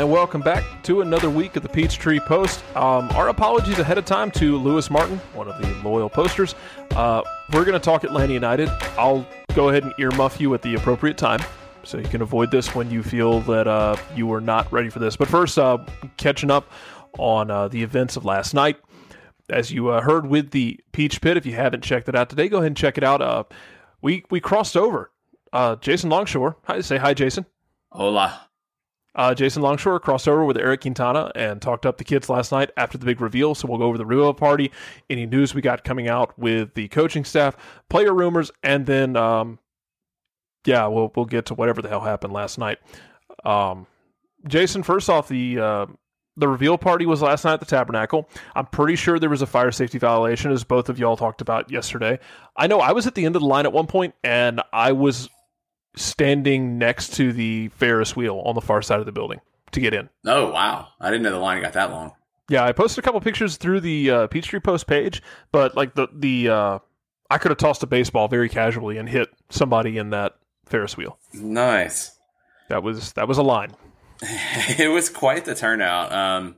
And welcome back to another week of the Peachtree Post. Um, our apologies ahead of time to Lewis Martin, one of the loyal posters. Uh, we're going to talk Atlanta United. I'll go ahead and earmuff you at the appropriate time so you can avoid this when you feel that uh, you are not ready for this. But first, uh, catching up on uh, the events of last night. As you uh, heard with the Peach Pit, if you haven't checked it out today, go ahead and check it out. Uh, we we crossed over. Jason Longshore, hi, say hi, Jason. Hola. Uh, Jason Longshore crossed over with Eric Quintana and talked up the kids last night after the big reveal. So we'll go over the reveal party, any news we got coming out with the coaching staff, player rumors, and then um, yeah, we'll we'll get to whatever the hell happened last night. Um, Jason, first off, the uh, the reveal party was last night at the Tabernacle. I'm pretty sure there was a fire safety violation, as both of y'all talked about yesterday. I know I was at the end of the line at one point, and I was standing next to the Ferris wheel on the far side of the building to get in. Oh wow, I didn't know the line got that long. Yeah, I posted a couple pictures through the uh, Peachtree Post page, but like the the uh, I could have tossed a baseball very casually and hit somebody in that Ferris wheel. Nice. That was that was a line. it was quite the turnout. Um,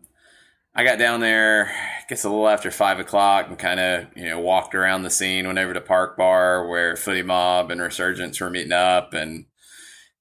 I got down there, I guess a little after five o'clock, and kind of you know walked around the scene. Went over to Park Bar where Footy Mob and Resurgence were meeting up, and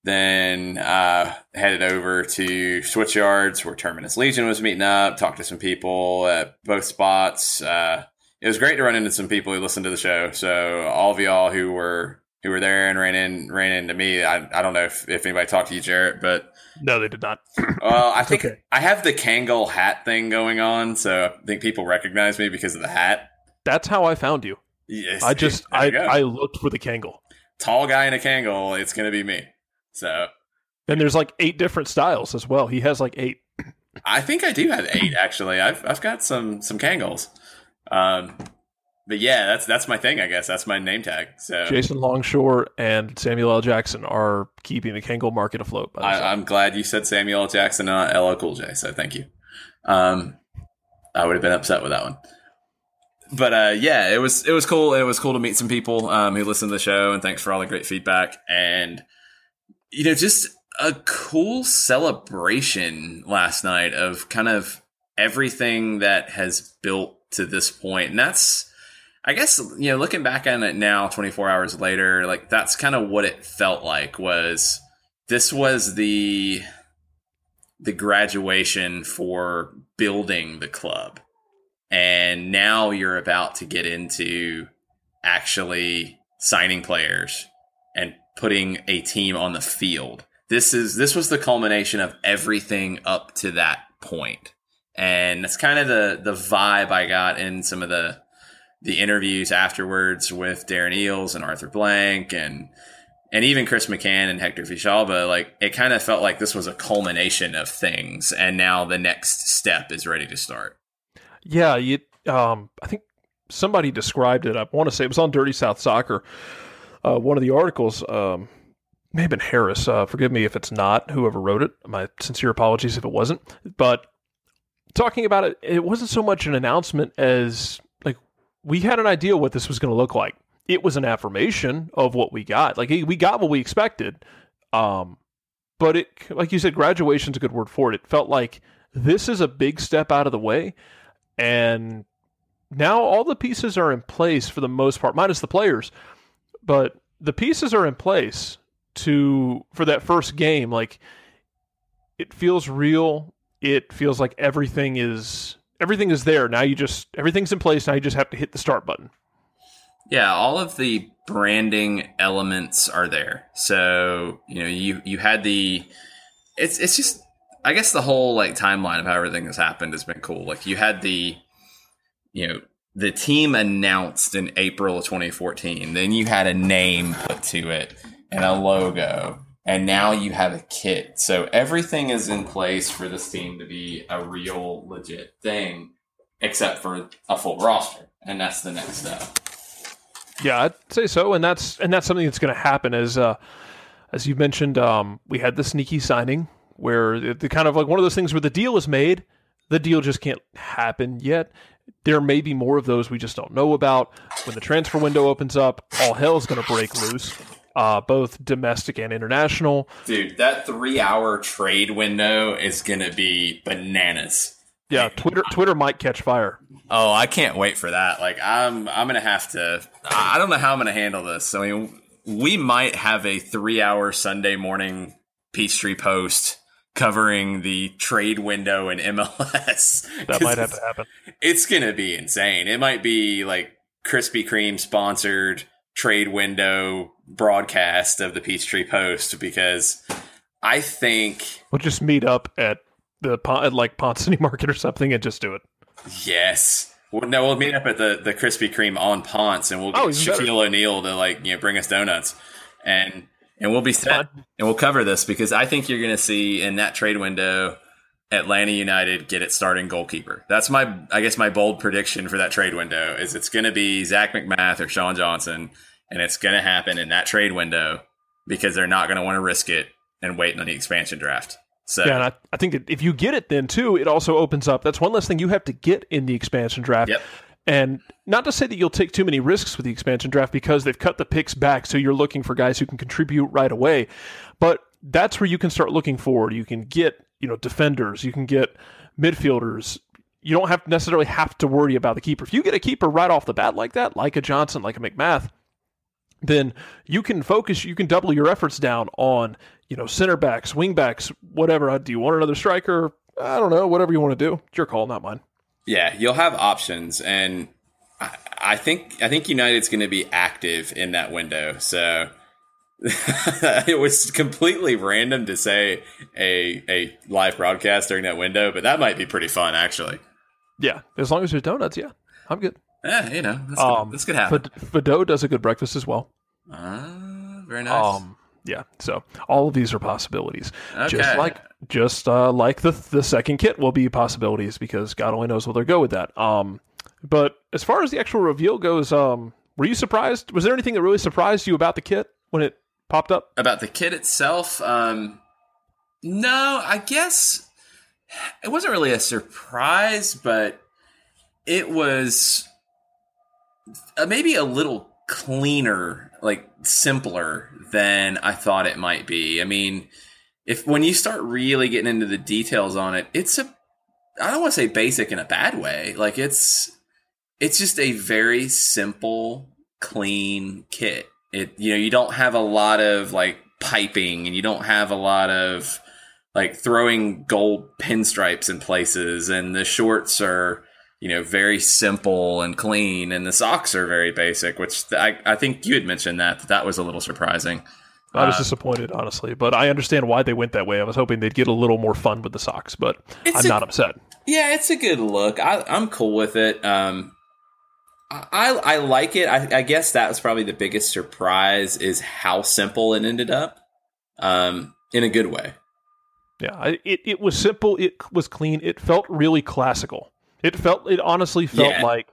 then uh, headed over to Switchyards where Terminus Legion was meeting up. Talked to some people at both spots. Uh, it was great to run into some people who listened to the show. So all of y'all who were who were there and ran in ran into me. I, I don't know if, if anybody talked to you, Jarrett, but No, they did not. well, I think okay. I have the Kangol hat thing going on, so I think people recognize me because of the hat. That's how I found you. Yes, I just I. I looked for the Kangol. tall guy in a Kangol. It's gonna be me. So And there's like eight different styles as well. He has like eight. I think I do have eight actually. I've I've got some some Kangols. Um, but yeah, that's that's my thing. I guess that's my name tag. So Jason Longshore and Samuel L. Jackson are keeping the Kangol market afloat. By I, I'm glad you said Samuel L. Jackson, not LL Cool J. So thank you. Um, I would have been upset with that one. But uh, yeah, it was it was cool. It was cool to meet some people um, who listened to the show, and thanks for all the great feedback. And you know, just a cool celebration last night of kind of everything that has built to this point, and that's. I guess you know, looking back on it now, 24 hours later, like that's kind of what it felt like. Was this was the the graduation for building the club and now you're about to get into actually signing players and putting a team on the field this is this was the culmination of everything up to that point and that's kind of the the vibe i got in some of the the interviews afterwards with Darren Eales and arthur blank and and even Chris McCann and Hector Villalba, like it kind of felt like this was a culmination of things, and now the next step is ready to start. Yeah, you, um, I think somebody described it. I want to say it was on Dirty South Soccer. Uh, one of the articles, um, may have been Harris. Uh, forgive me if it's not. Whoever wrote it, my sincere apologies if it wasn't. But talking about it, it wasn't so much an announcement as we had an idea what this was going to look like. It was an affirmation of what we got. Like we got what we expected. Um, but it, like you said, graduation's a good word for it. It felt like this is a big step out of the way and now all the pieces are in place for the most part minus the players but the pieces are in place to for that first game like it feels real it feels like everything is everything is there now you just everything's in place now you just have to hit the start button Yeah, all of the branding elements are there. So, you know, you you had the it's it's just I guess the whole like timeline of how everything has happened has been cool. Like you had the you know, the team announced in April of 2014. Then you had a name put to it and a logo. And now you have a kit. So everything is in place for this team to be a real legit thing, except for a full roster. And that's the next step. Yeah, I'd say so, and that's and that's something that's going to happen as uh, as you mentioned. Um, we had the sneaky signing where the kind of like one of those things where the deal is made, the deal just can't happen yet. There may be more of those we just don't know about. When the transfer window opens up, all hell's going to break loose, uh, both domestic and international. Dude, that three hour trade window is gonna be bananas. Yeah, Twitter Twitter might catch fire. Oh, I can't wait for that. Like I'm I'm gonna have to I I don't know how I'm gonna handle this. I mean we might have a three hour Sunday morning Peachtree post covering the trade window in MLS. That might have to happen. It's gonna be insane. It might be like Krispy Kreme sponsored trade window broadcast of the Peachtree Post because I think We'll just meet up at the at like Ponce City Market or something and just do it. yes. Well, no, we'll meet up at the, the Krispy Kreme on Ponce, and we'll get Oh. Shaquille O'Neal to like you know bring us donuts, and and we'll be set, and we'll cover this because I think you're going to see in that trade window, Atlanta United get its starting goalkeeper. That's my I guess my bold prediction for that trade window is it's going to be Zac MacMath or Sean Johnson, and it's going to happen in that trade window because they're not going to want to risk it and wait on the expansion draft. So Yeah, and I, I think that if you get it, then too, it also opens up. That's one less thing you have to get in the expansion draft. Yep. And not to say that you'll take too many risks with the expansion draft because they've cut the picks back, so you're looking for guys who can contribute right away. But that's where you can start looking forward. You can get, you know, defenders, you can get midfielders. You don't have necessarily have to worry about the keeper. If you get a keeper right off the bat like that, like a Johnson, like a MacMath, then you can focus. You can double your efforts down on you know center backs, wing backs, whatever. Uh, Do you want another striker? I don't know. Whatever you want to do. It's your call, not mine. Yeah, you'll have options, and I, I think I think United's going to be active in that window. So it was completely random to say a a live broadcast during that window, but that might be pretty fun, actually. Yeah, as long as there's donuts. Yeah, I'm good. Yeah, you know, this could, Um, this could happen. Fed- Fado does a good breakfast as well. Ah, very nice. Um, yeah. So all of these are possibilities. Just Okay. like just uh, like the the second kit will be possibilities because God only knows where they'll go with that. Um, but as far as the actual reveal goes, um, were you surprised? Was there anything that really surprised you about the kit when it popped up? about the kit itself um no i guess it wasn't really a surprise but it was uh, maybe a little cleaner like simpler than i thought it might be. I mean if when you start really getting into the details on it it's a i don't want to say basic in a bad way. Like it's it's just a very simple clean kit. It you know you don't have a lot of like piping and you don't have a lot of like throwing gold pinstripes in places and the shorts are you know very simple and clean and the socks are very basic which i, I think you had mentioned that that, that was a little surprising I was Uh, disappointed, honestly, but I understand why they went that way. I was hoping they'd get a little more fun with the socks, but I'm a- not upset. Yeah, it's a good look. I, I'm cool with it. Um, I I like it. I, I guess that was probably the biggest surprise is how simple it ended up. Um, in a good way. Yeah, it it was simple. It was clean. It felt really classical. It felt. It honestly felt Yeah. like,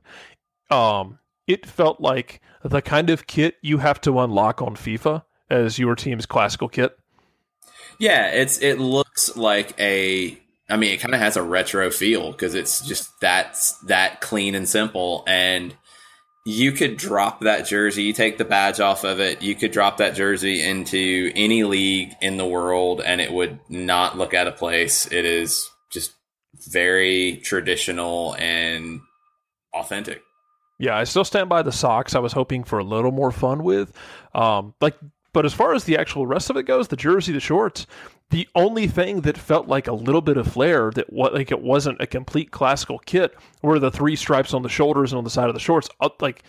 um, it felt like the kind of kit you have to unlock on FIFA as your team's classical kit. Yeah, it's it looks like a. I mean, it kind of has a retro feel because it's just that that clean and simple. And you could drop that jersey. You take the badge off of it. You could drop that jersey into any league in the world, and it would not look out of place. It is just very traditional and authentic. Yeah, I still stand by the socks. I was hoping for a little more fun with, um, like. But as far as the actual rest of it goes, the jersey, the shorts, the only thing that felt like a little bit of flair that what like it wasn't a complete classical kit were the three stripes on the shoulders and on the side of the shorts. Uh, Like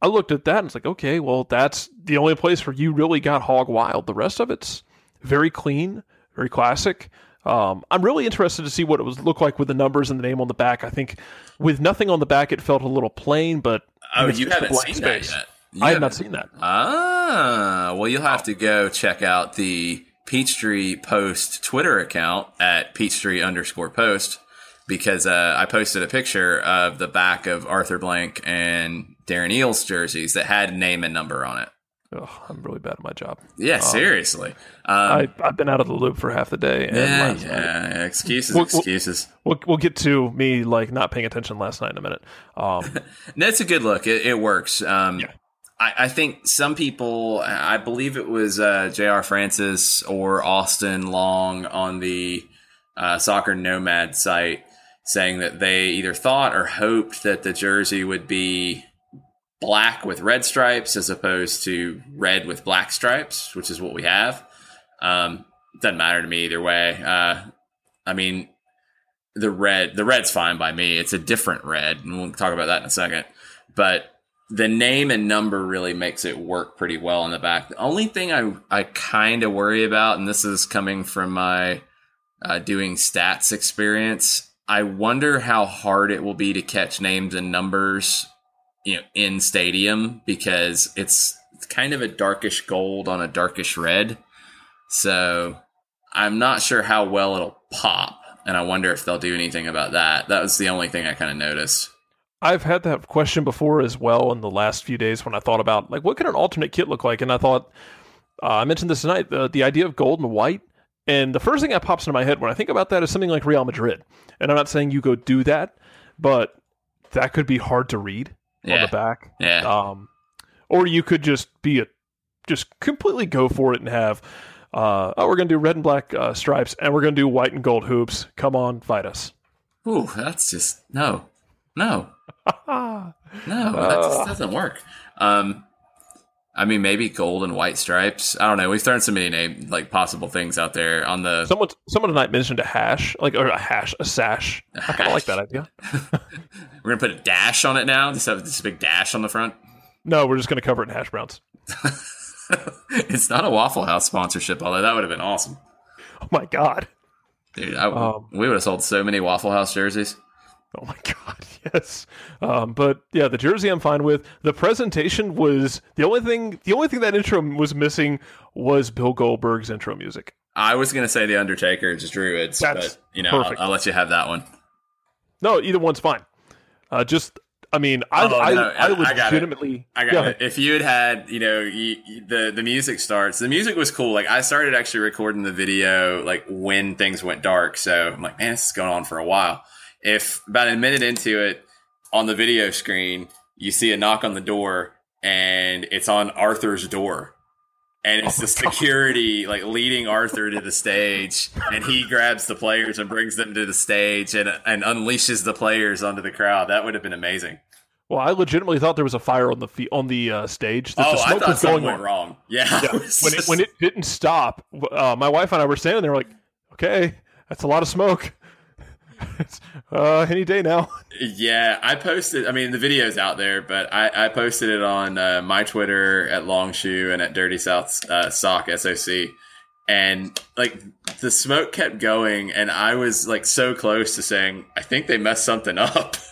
I looked at that and it's like, okay, well that's the only place where you really got hog wild. The rest of it's very clean, very classic. Um, I'm really interested to see what it was look like with the numbers and the name on the back. I think with nothing on the back, it felt a little plain, but Oh, you haven't blank seen that space. yet. You I have not seen that. Ah, well, you'll have to go check out the Peachtree Post Twitter account at Peachtree underscore post because uh, I posted a picture of the back of Arthur Blank and Darren Eales jerseys that had name and number on it. Ugh, I'm really bad at my job. Yeah, seriously. Um, I, I've been out of the loop for half the day. And yeah, night- excuses, Well, well- excuses. We'll, we'll get to me like not paying attention last night in a minute. Um, That's a good look. It, it works. Um, Yeah. I, I think some people, I believe it was uh, J.R. Francis or Austin Long on the uh, Soccer Nomad site saying that they either thought or hoped that the jersey would be black with red stripes as opposed to red with black stripes, which is what we have. Um, doesn't matter to me either way. Uh, I mean, the red, the red's fine by me. It's a different red, and we'll talk about that in a second. But the name and number really makes it work pretty well in the back. The only thing I I kind of worry about, and this is coming from my uh, doing stats experience, I wonder how hard it will be to catch names and numbers, you know, in stadium because it's kind of a darkish gold on a darkish red. So I'm not sure how well it'll pop, and I wonder if they'll do anything about that. That was the only thing I kind of noticed. I've had that question before as well in the last few days when I thought about like what could an alternate kit look like, and I thought uh, I mentioned this tonight the the idea of gold and white. And the first thing that pops into my head when I think about that is something like Real Madrid. And I'm not saying you go do that, but that could be hard to read on the back. Yeah. Um, or you could just be a just completely go for it and have uh, oh we're gonna do red and black uh, stripes and we're gonna do white and gold hoops. Come on, fight us. Ooh, that's just no, no, no. that just doesn't work. Um, I mean, maybe gold and white stripes. I don't know. We've thrown so many name like possible things out there on the. someone someone tonight mentioned a hash like or a hash a sash. I kind of like that idea. We're gonna put a dash on it now. Just have this big dash on the front. No, we're just gonna cover it in hash browns. it's not a Waffle House sponsorship, although that would have been awesome, Oh my god. dude. I, Um, we would have sold so many Waffle House jerseys. Oh my god, yes. Um, but yeah, the jersey I'm fine with. The presentation was the only thing. The only thing that intro was missing was Bill Goldberg's intro music. I was gonna say the Undertaker, just Druids, That's but you know, I'll. I'll let you have that one. No, either one's fine. Uh, just, I mean, I, Oh, I, no, I, I- I got it. legitimately. I got it. If you had had, you know, you- the the music starts. The music was cool. Like I started actually recording the video like when things went dark. So I'm like, man, this is going on for a while. If about a minute into it, on the video screen, you see a knock on the door, and it's on Arthur's door. And it's Oh the my God. security like leading Arthur to the stage, and he grabs the players and brings them to the stage and and unleashes the players onto the crowd. That would have been amazing. Well, I legitimately thought there was a fire on the fe- on the uh, stage. That Oh, the I smoke thought was something going went wrong. Yeah, Yeah. when it when it didn't stop, uh, my wife and I were standing there like, okay, that's a lot of smoke. uh, any day now. Yeah, I posted. I mean, the video's out there, but I, I posted it on uh, my Twitter at Longshoe and at Dirty South uh, Sock SOC, and like the smoke kept going, and I was like so close to saying, I think they messed something up.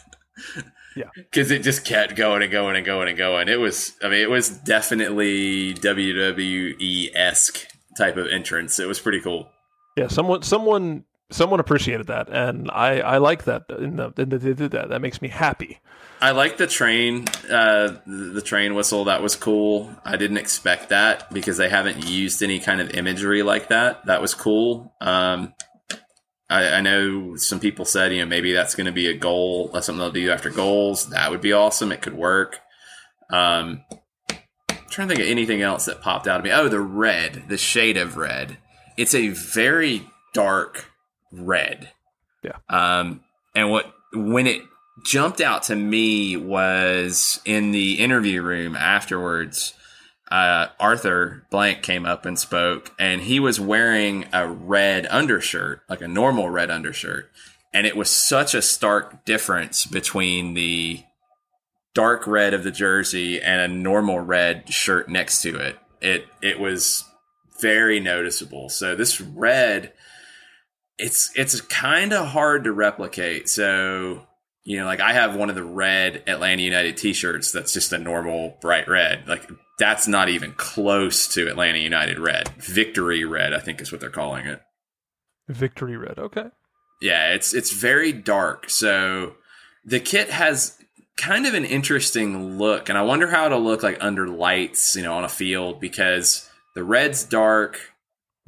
Yeah. because it just kept going and going and going and going. It was, I mean, it was definitely WWE esque type of entrance. It was pretty cool. Yeah, someone someone someone appreciated that, and I I like that. In the, in the, they did that. That makes me happy. I like the train, uh, the train whistle. That was cool. I didn't expect that because they haven't used any kind of imagery like that. That was cool. Um, I, I know some people said, you know, maybe that's going to be a goal. That's something they'll do after goals. That would be awesome. It could work. Um, I'm trying to think of anything else that popped out of me. Oh, the red, the shade of red. It's a very dark red. Yeah. Um, and what when it jumped out to me was in the interview room afterwards. Uh, Arthur Blank came up and spoke, and he was wearing a red undershirt, like a normal red undershirt, and it was such a stark difference between the dark red of the jersey and a normal red shirt next to it. It it was very noticeable. So this red, it's it's kind of hard to replicate. So you know, like I have one of the red Atlanta United T-shirts that's just a normal bright red. Like that's not even close to Atlanta United red. Victory red, I think is what they're calling it. Victory red. Okay. Yeah, it's it's very dark. So the kit has kind of an interesting look, and I wonder how it'll look like under lights, you know, on a field because the red's dark.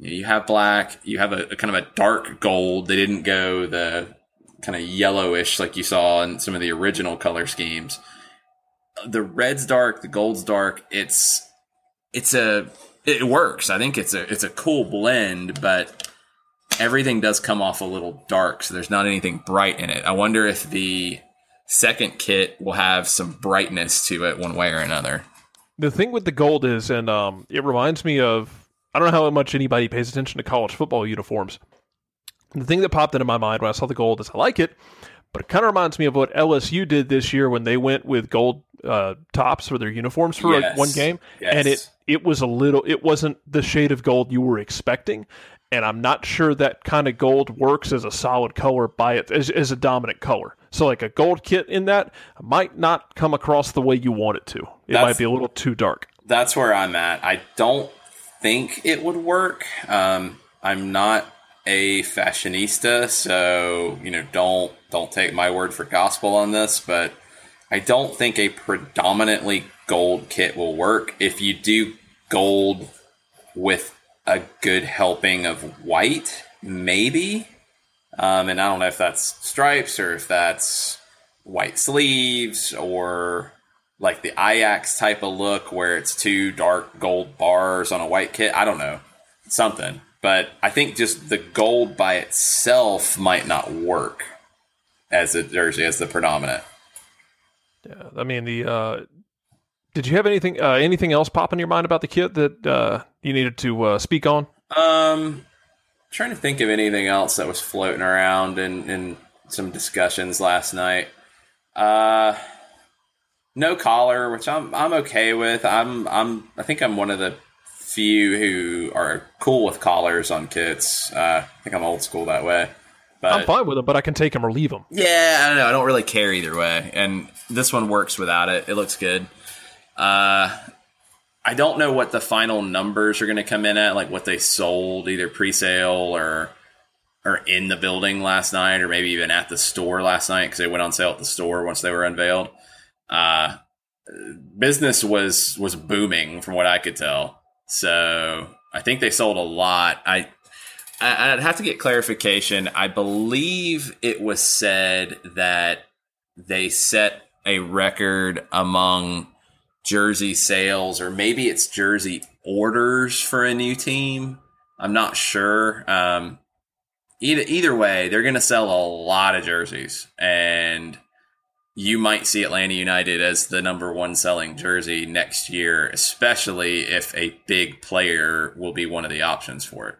You have black. You have a, a kind of a dark gold. They didn't go the kind of yellowish like you saw in some of the original color schemes. the red's dark, the gold's dark. It's it's a it works. I think it's a it's a cool blend, but everything does come off a little dark, so there's not anything bright in it. I wonder if the second kit will have some brightness to it one way or another. The thing with the gold is, and um, it reminds me of I don't know how much anybody pays attention to college football uniforms. The thing that popped into my mind when I saw the gold is I like it, but it kind of reminds me of what LSU did this year when they went with gold uh, tops for their uniforms for like one game, Yes. and it it was a little it wasn't the shade of gold you were expecting, and I'm not sure that kind of gold works as a solid color by it as, as a dominant color. So like a gold kit in that might not come across the way you want it to. It That's- might be a little too dark. that's where I'm at. I don't think it would work. Um, I'm not a fashionista, so you know, don't don't take my word for gospel on this. But I don't think a predominantly gold kit will work. If you do gold with a good helping of white, maybe. Um, and I don't know if that's stripes or if that's white sleeves or like the Ajax type of look where it's two dark gold bars on a white kit. I don't know. Something. But I think just the gold by itself might not work as a jersey, as the predominant. Yeah, I mean the. Uh, did you have anything uh, anything else pop in your mind about the kit that uh, you needed to uh, speak on? Um, trying to think of anything else that was floating around in, in some discussions last night. Uh, no collar, which I'm I'm okay with. I'm I'm I think I'm one of the few who are cool with collars on kits. Uh, I think I'm old school that way. But I'm fine with them, but I can take them or leave them. yeah, I don't know. I don't really care either way, and this one works without it. It looks good. Uh, I don't know what the final numbers are going to come in at, like what they sold either pre-sale or or in the building last night, or maybe even at the store last night because they went on sale at the store once they were unveiled. Uh, business was was booming from what I could tell, so I think they sold a lot. I I'd have to get clarification. I believe it was said that they set a record among jersey sales, or maybe it's jersey orders for a new team. I'm not sure. Um, either either way, they're going to sell a lot of jerseys, and you might see Atlanta United as the number one selling jersey next year, especially if a big player will be one of the options for it.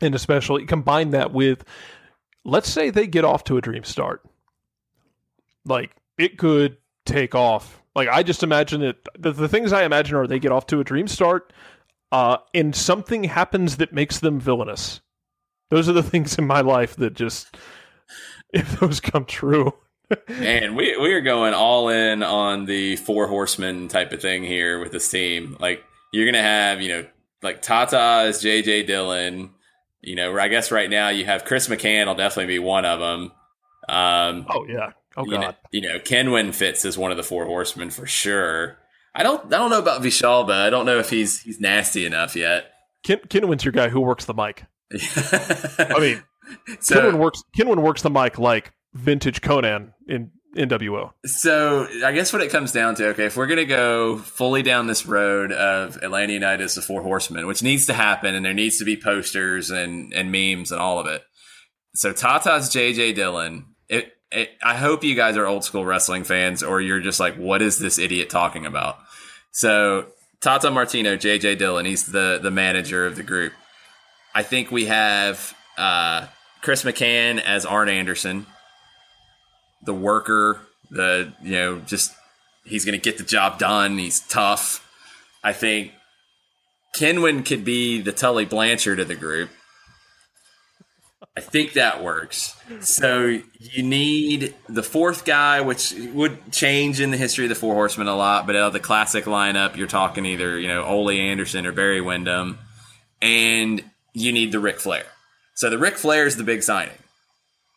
and especially combine that with let's say they get off to a dream start. Like it could take off. Like i just imagine it the, the things i imagine are they get off to a dream start uh, and something happens that makes them villainous. Those are the things in my life that just if those come true Man, we we are going all in on the four horsemen type of thing here with this team. Like you're gonna have, you know, like Tata is JJ Dillon. You know, I guess right now you have Chris McCann will definitely be one of them. Um, oh yeah oh you know, god you know, Kenwyne fits is one of the four horsemen for sure. I don't I don't know about Villalba. I don't know if he's he's nasty enough yet. Ken, Kenwyne's your guy who works the mic i mean so, Kenwyne works Kenwyne works the mic like vintage Konnan in nwo So I guess what it comes down to, okay, if we're gonna go fully down this road of Atlanta United as the four horsemen, which needs to happen, and there needs to be posters and and memes and all of it. So Tata's JJ Dillon. It, it, I hope you guys are old school wrestling fans, or you're just like, what is this idiot talking about? So Tata Martino, JJ Dillon, he's the the manager of the group. I think we have uh, Chris McCann as Arn Anderson the worker, the you know, just he's going to get the job done. He's tough. I think Kenwyne could be the Tully Blanchard of the group. I think that works. So you need the fourth guy, which would change in the history of the Four Horsemen a lot, but out of the classic lineup, you're talking either, you know, Ole Anderson or Barry Windham, and you need the Ric Flair. So the Ric Flair is the big signing.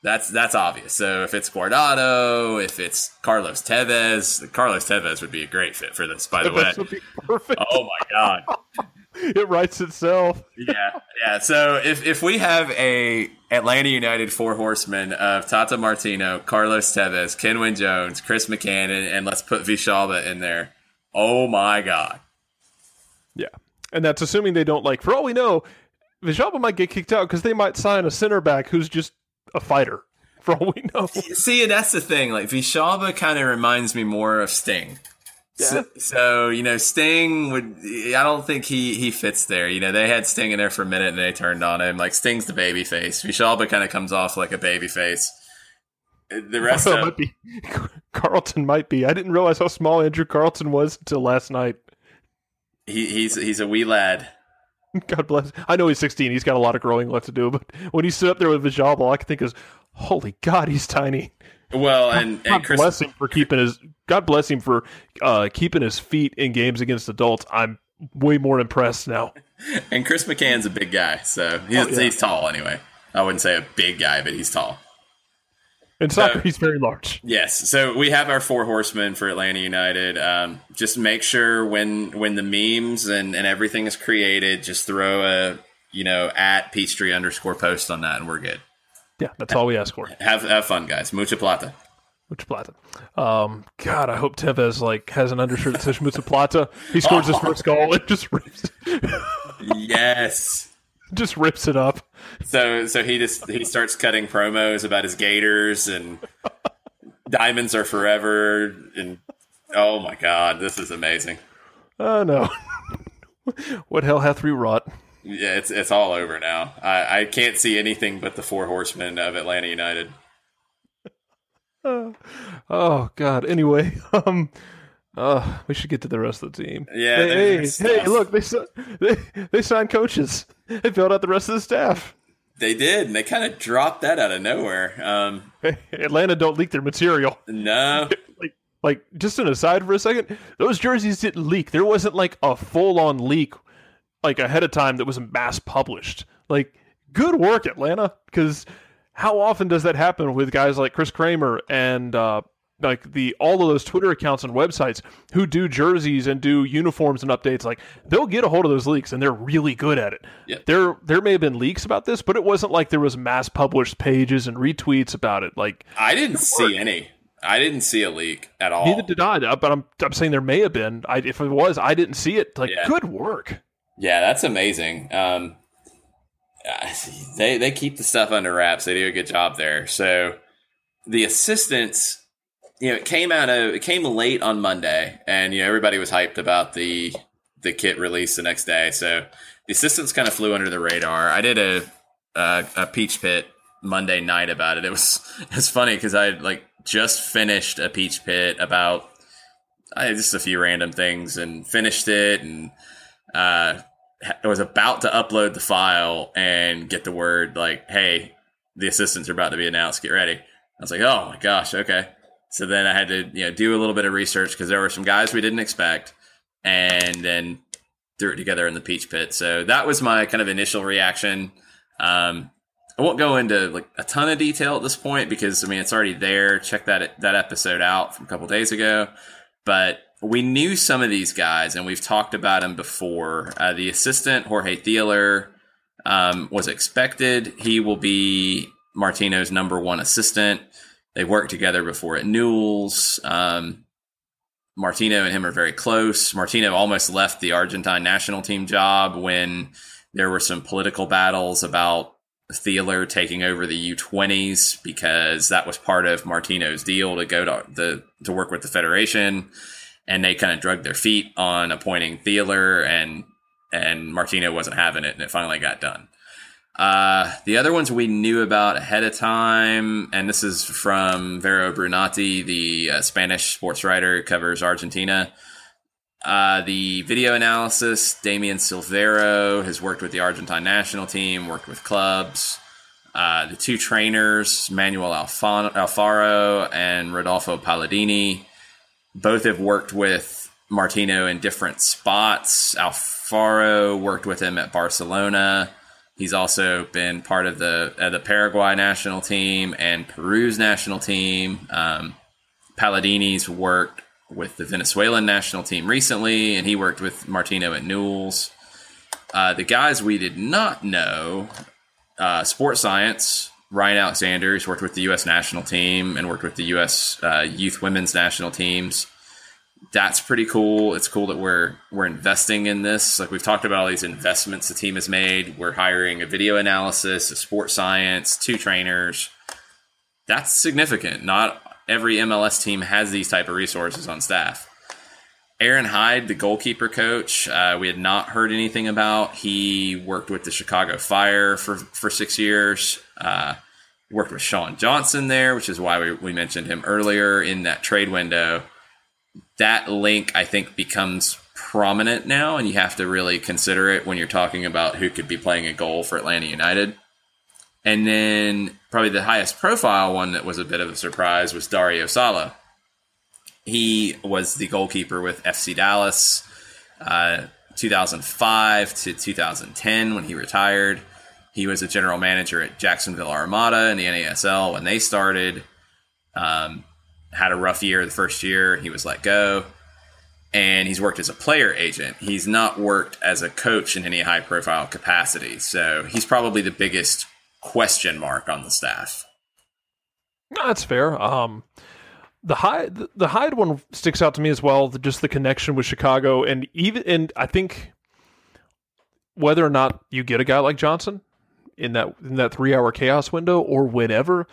That's that's obvious. So if it's Guardado, if it's Carlos Tevez, Carlos Tevez would be a great fit for this. By the way, would be perfect. oh my god, it writes itself. yeah, yeah. So if if we have a Atlanta United four horsemen of Tata Martino, Carlos Tevez, Kenwyne Jones, Chris McCann, and, and let's put Villalba in there. Oh my god. Yeah, and that's assuming they don't like. For all we know, Villalba might get kicked out because they might sign a center back who's just a fighter. For all we know, See, that's the thing. Like Villalba kind of reminds me more of Sting. So, so you know, Sting would. I don't think he he fits there. You know, they had Sting in there for a minute and they turned on him. Like Sting's the baby face. Villalba kind of comes off like a baby face. The rest of might be Carleton might be. I didn't realize how small Andrew Carleton was until last night. he, he's he's a wee lad. God bless. I know he's 16. He's got a lot of growing left to do. But when he stood up there with Villalba, all I can think is, "Holy God, he's tiny." Well, and and God Chris bless him for keeping his. God bless him for uh, keeping his feet in games against adults. I'm way more impressed now. and Chris McCann's a big guy, so he's Oh, yeah. he's tall anyway. I wouldn't say a big guy, but he's tall. In soccer, Uh, he's very large. Yes. So we have our four horsemen for Atlanta United. Um, just make sure when when the memes and, and everything is created, just throw a you know at Peachtree underscore post on that, and we're good. Yeah, that's all we ask for. Have have fun, guys. Mucha plata. Mucha plata. Um, God, I hope Tevez like has an undershirt that says Mucha plata. He scores his first goal and just rips, yes. just rips it up. So so he just he starts cutting promos about his Gators and diamonds are forever and oh my god, this is amazing. Oh no, what hell hath we wrought? Yeah, it's it's all over now. I, I can't see anything but the four horsemen of Atlanta United. Oh God. Anyway, um, uh, we should get to the rest of the team. Yeah, Hey, hey, hey, look, they, they they signed coaches. They filled out the rest of the staff. They did, and they kind of dropped that out of nowhere. Um, Atlanta don't leak their material. no, Like, like just an aside for a second, those jerseys didn't leak. There wasn't like a full on leak, like ahead of time that was mass published. Like, good work, Atlanta, because how often does that happen with guys like Chris Kramer and uh, like the all of those Twitter accounts and websites who do jerseys and do uniforms and updates? Like, they'll get a hold of those leaks and they're really good at it. Yep. There, there may have been leaks about this, but it wasn't like there was mass published pages and retweets about it. Like, I didn't see any. I didn't see a leak at all. Neither did I, uh, but I'm I'm saying there may have been. I, if it was, I didn't see it. Like, Yeah. good work. Yeah, that's amazing. Um, they they keep the stuff under wraps. They do a good job there. So the assistants, you know, it came out of it came late on Monday, and you know everybody was hyped about the the kit release the next day. So the assistants kind of flew under the radar. I did a a, a peach pit Monday night about it. It was it's funny because I like just finished a peach pit about I just a few random things and finished it and uh ha- was about to upload the file and get the word like hey the assistants are about to be announced get ready i was like oh my gosh okay so then i had to you know do a little bit of research because there were some guys we didn't expect and then threw it together in the peach pit so that was my kind of initial reaction um I won't go into like a ton of detail at this point because I mean it's already there. Check that that episode out from a couple days ago. But we knew some of these guys, and we've talked about them before. Uh, the assistant Jorge Theiler um, was expected. He will be Martino's number one assistant. They worked together before at Newell's. Um, Martino and him are very close. Martino almost left the Argentine national team job when there were some political battles about Theiler taking over the U20s because that was part of Martino's deal to go to the to work with the federation, and they kind of drug their feet on appointing Theiler, and and Martino wasn't having it, and it finally got done. Uh, the other ones we knew about ahead of time, and this is from Vero Brunati, the uh, Spanish sports writer covers Argentina. Uh, the video analysis, Damian Silvero has worked with the Argentine national team, worked with clubs. Uh, the two trainers, Manuel Alfano, Alfaro and Rodolfo Palladini, both have worked with Martino in different spots. Alfaro worked with him at Barcelona. He's also been part of the uh, the Paraguay national team and Peru's national team. Um, Palladini's worked with the Venezuelan national team recently, and he worked with Martino at Newell's. Uh, the guys we did not know, uh, sports science, Ryan Alexander, he's worked with the U.S. national team and worked with the U.S. Uh, youth women's national teams. That's pretty cool. It's cool that we're we're investing in this. Like we've talked about all these investments the team has made. We're hiring a video analysis, a sports science, two trainers. That's significant. Not every MLS team has these type of resources on staff. Aaron Hyde, the goalkeeper coach, uh, we had not heard anything about. He worked with the Chicago Fire for, for six years. Uh, worked with Sean Johnson there, which is why we, we mentioned him earlier in that trade window. That link, I think, becomes prominent now, and you have to really consider it when you're talking about who could be playing a goal for Atlanta United. And then probably the highest profile one that was a bit of a surprise was Dario Sala. He was the goalkeeper with FC Dallas, uh, 2005 to 2010 when he retired. He was a general manager at Jacksonville Armada in the NASL when they started. Um, had a rough year the first year. He was let go. And he's worked as a player agent. He's not worked as a coach in any high profile capacity. So he's probably the biggest question mark on the staff. That's fair. Um, the Hyde the Hyde one sticks out to me as well. the- Just the connection with Chicago, and even and I think whether or not you get a guy like Johnson in that in that three hour chaos window or whenever,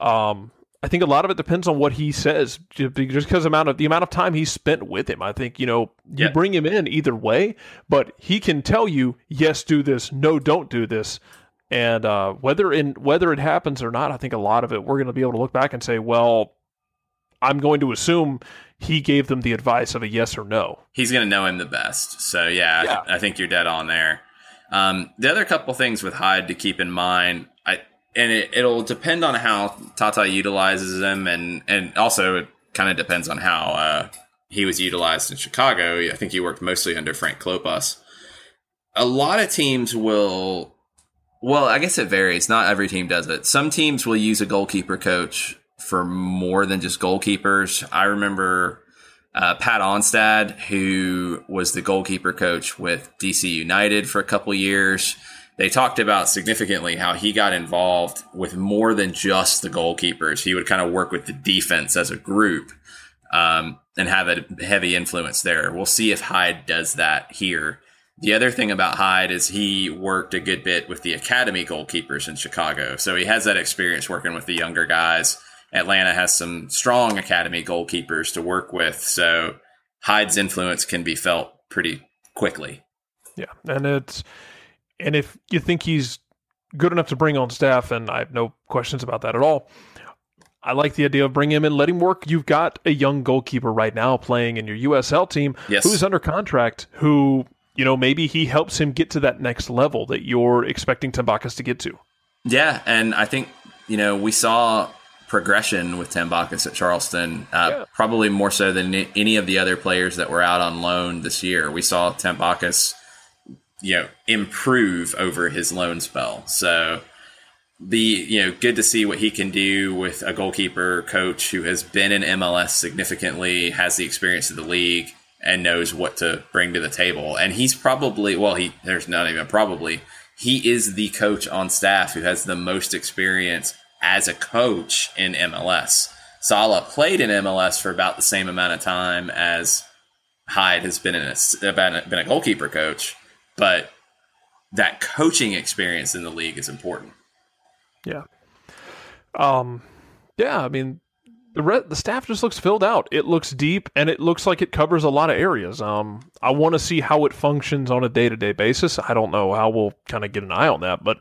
um, I think a lot of it depends on what he says. Just because amount of the amount of time he spent with him, I think you know you Yeah. bring him in either way, but he can tell you yes, do this, no, don't do this. And uh, whether in whether it happens or not, I think a lot of it we're going to be able to look back and say, well, I'm going to assume he gave them the advice of a yes or no. he's going to know him the best. So yeah, Yeah. I, I think you're dead on there. Um, the other couple things with Hyde to keep in mind, and it, it'll depend on how Tata utilizes him, and and also it kind of depends on how uh, he was utilized in Chicago. I think he worked mostly under Frank Klopas. A lot of teams will. Well, I guess it varies. Not every team does it. Some teams will use a goalkeeper coach for more than just goalkeepers. I remember uh, Pat Onstad, who was the goalkeeper coach with DC United for a couple years. They talked about significantly how he got involved with more than just the goalkeepers. He would kind of work with the defense as a group um, and have a heavy influence there. We'll see if Hyde does that here. The other thing about Hyde is he worked a good bit with the academy goalkeepers in Chicago. So he has that experience working with the younger guys. Atlanta has some strong academy goalkeepers to work with. So Hyde's influence can be felt pretty quickly. Yeah, and it's and if you think he's good enough to bring on staff, and I have no questions about that at all. I like the idea of bringing him in, let him work. You've got a young goalkeeper right now playing in your USL team Yes. who's under contract, who, you know, maybe he helps him get to that next level that you're expecting Tambakis to get to. Yeah, and I think you know we saw progression with Tambakis at Charleston, uh, Yeah. probably more so than any of the other players that were out on loan this year. We saw Tambakis, you know, improve over his loan spell. So the you know good to see what he can do with a goalkeeper coach who has been in MLS significantly, has the experience of the league, and knows what to bring to the table. And he's probably well, he there's not even probably he is the coach on staff who has the most experience as a coach in MLS. Sala played in MLS for about the same amount of time as Hyde has been in a, been a, goalkeeper coach, but that coaching experience in the league is important. Yeah. Um. Yeah. I mean, the re- the staff just looks filled out. It looks deep, and it looks like it covers a lot of areas. Um. I want to see how it functions on a day to day basis. I don't know how we'll kind of get an eye on that, but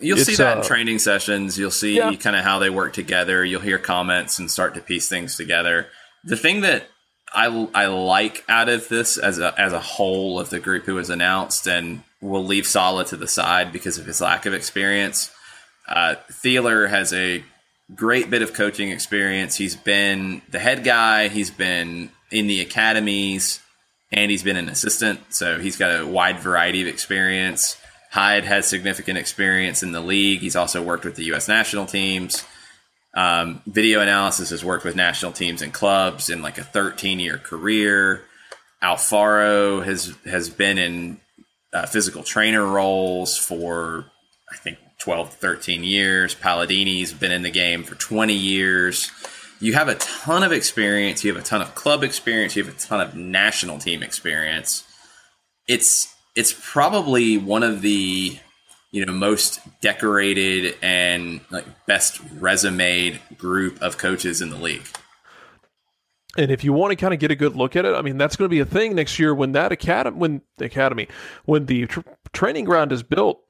You'll see that in uh, training sessions. You'll see Yeah. kind of how they work together. You'll hear comments and start to piece things together. The thing that I, I like out of this as a, as a whole of the group who was announced, and we'll leave Sala to the side because of his lack of experience. Uh, Theiler has a great bit of coaching experience. He's been the head guy. He's been in the academies, and he's been an assistant. So he's got a wide variety of experience. Hyde has significant experience in the league. He's also worked with the U.S. national teams. Um, video analysis has worked with national teams and clubs in like a 13 year career. Alfaro has has been in uh, physical trainer roles for I think 12, 13 years. Palladini's been in the game for 20 years. You have a ton of experience. You have a ton of club experience. You have a ton of national team experience. It's it's probably one of the you know most decorated and like best resumed group of coaches in the league. And if you want to kind of get a good look at it, I mean, that's going to be a thing next year when that academy, when the academy, when the tr- training ground is built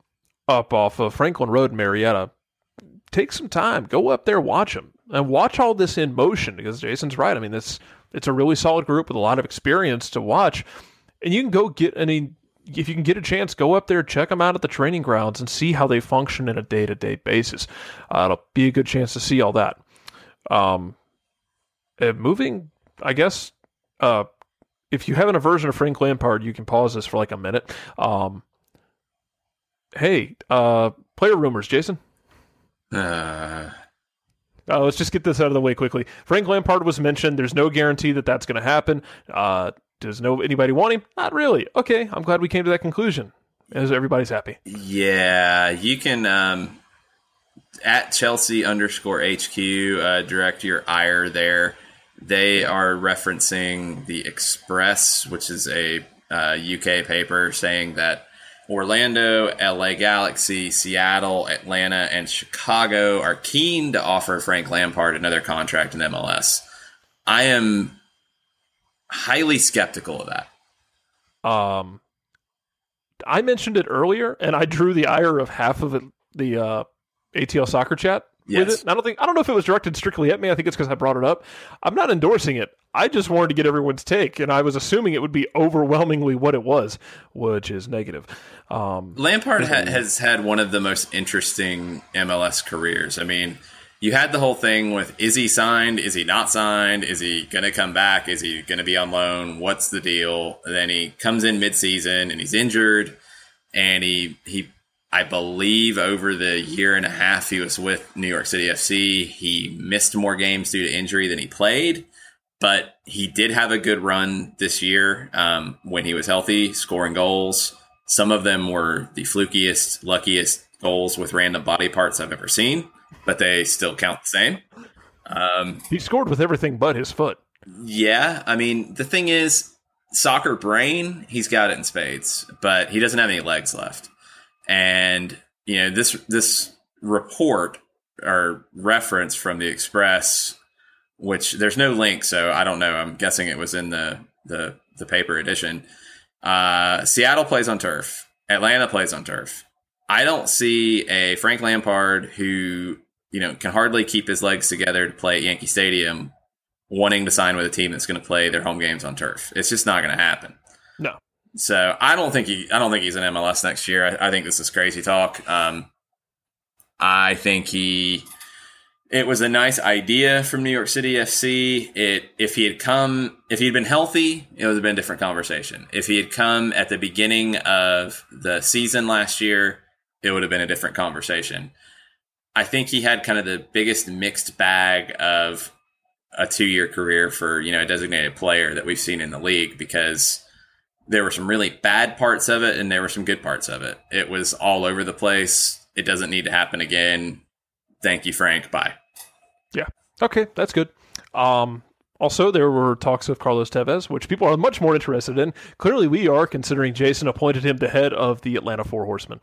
up off of Franklin Road Marietta. Take some time, go up there, watch them, and watch all this in motion. Because Jason's right. I mean, this it's a really solid group with a lot of experience to watch, and you can go get any if you can get a chance, go up there, check them out at the training grounds, and see how they function in a day to day basis. Uh, it'll be a good chance to see all that. Um, moving, I guess, uh, if you have an aversion of Frank Lampard, you can pause this for like a minute. Um, hey, uh, player rumors, Jason. Uh, uh, let's just get this out of the way quickly. Frank Lampard was mentioned. There's no guarantee that that's going to happen. Uh, does no anybody want him? Not really. Okay, I'm glad we came to that conclusion. As everybody's happy. Yeah, you can um, at Chelsea underscore HQ uh, direct your ire there. They are referencing the Express, which is a uh, UK paper, saying that Orlando, LA Galaxy, Seattle, Atlanta, and Chicago are keen to offer Frank Lampard another contract in MLS. I am highly skeptical of that. Um, I mentioned it earlier, and I drew the ire of half of it, the uh, ATL soccer chat Yes. with it. I don't think I don't know if it was directed strictly at me. I think it's because I brought it up. I'm not endorsing it. I just wanted to get everyone's take, and I was assuming it would be overwhelmingly what it was, which is negative. Um, Lampard ha- has had one of the most interesting MLS careers. I mean, you had the whole thing with is he signed? Is he not signed? Is he going to come back? Is he going to be on loan? What's the deal? And then he comes in midseason and he's injured, and he he I believe over the year and a half he was with New York City FC, he missed more games due to injury than he played. But he did have a good run this year um, when he was healthy, scoring goals. Some of them were the flukiest, luckiest goals with random body parts I've ever seen, but they still count the same. Um, he scored with everything but his foot. yeah, I mean, the thing is, soccer brain, he's got it in spades, but he doesn't have any legs left. And you know, this this report or reference from the Express, which there's no link, so I don't know. I'm guessing it was in the the the paper edition. Uh, Seattle plays on turf. Atlanta plays on turf. I don't see a Frank Lampard who you know can hardly keep his legs together to play at Yankee Stadium, wanting to sign with a team that's going to play their home games on turf. It's just not going to happen. No. So I don't think he. I don't think he's in MLS next year. I, I think this is crazy talk. Um, I think he. It was a nice idea from New York City FC. It if he had come, if he had been healthy, it would have been a different conversation. If he had come at the beginning of the season last year, it would have been a different conversation. I think he had kind of the biggest mixed bag of a two-year career for you know a designated player that we've seen in the league because there were some really bad parts of it and there were some good parts of it. It was all over the place. It doesn't need to happen again. Thank you, Frank. Bye. Yeah. Okay, that's good. Um, also, there were talks of Carlos Tevez, which people are much more interested in. Clearly, we are, considering Jason appointed him the head of the Atlanta Four Horsemen.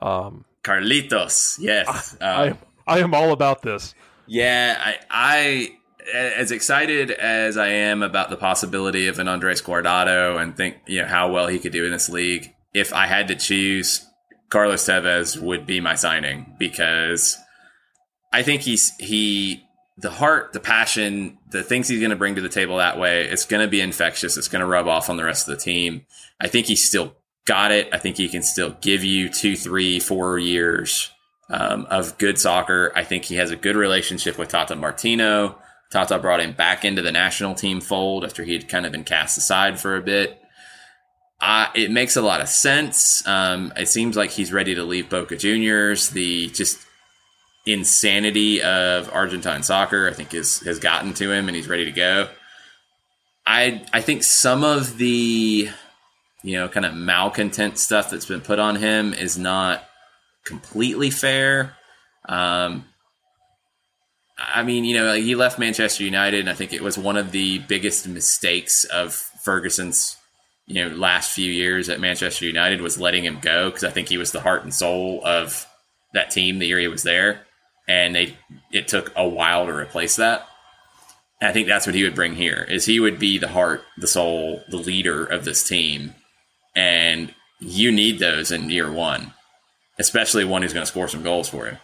Um, Carlitos, yes. I, Um, I am all about this. yeah, I, I, as excited as I am about the possibility of an Andres Guardado and think you know how well he could do in this league, if I had to choose, Carlos Tevez would be my signing because I think he's he the heart, the passion, the things he's going to bring to the table that way. It's going to be infectious. It's going to rub off on the rest of the team. I think he's still got it. I think he can still give you two, three, four years um, of good soccer. I think he has a good relationship with Tata Martino. Tata brought him back into the national team fold after he had kind of been cast aside for a bit. It makes a lot of sense. Um, it seems like he's ready to leave Boca Juniors. The just insanity of Argentine soccer, I think, is has gotten to him, and he's ready to go. I I think some of the you know, kind of malcontent stuff that's been put on him is not completely fair. Um, I mean, you know, like he left Manchester United, and I think it was one of the biggest mistakes of Ferguson's, you know, last few years at Manchester United was letting him go because I think he was the heart and soul of that team the year he was there, and they it took a while to replace that. And I think that's what he would bring here is he would be the heart, the soul, the leader of this team, and you need those in year one, especially one who's going to score some goals for you.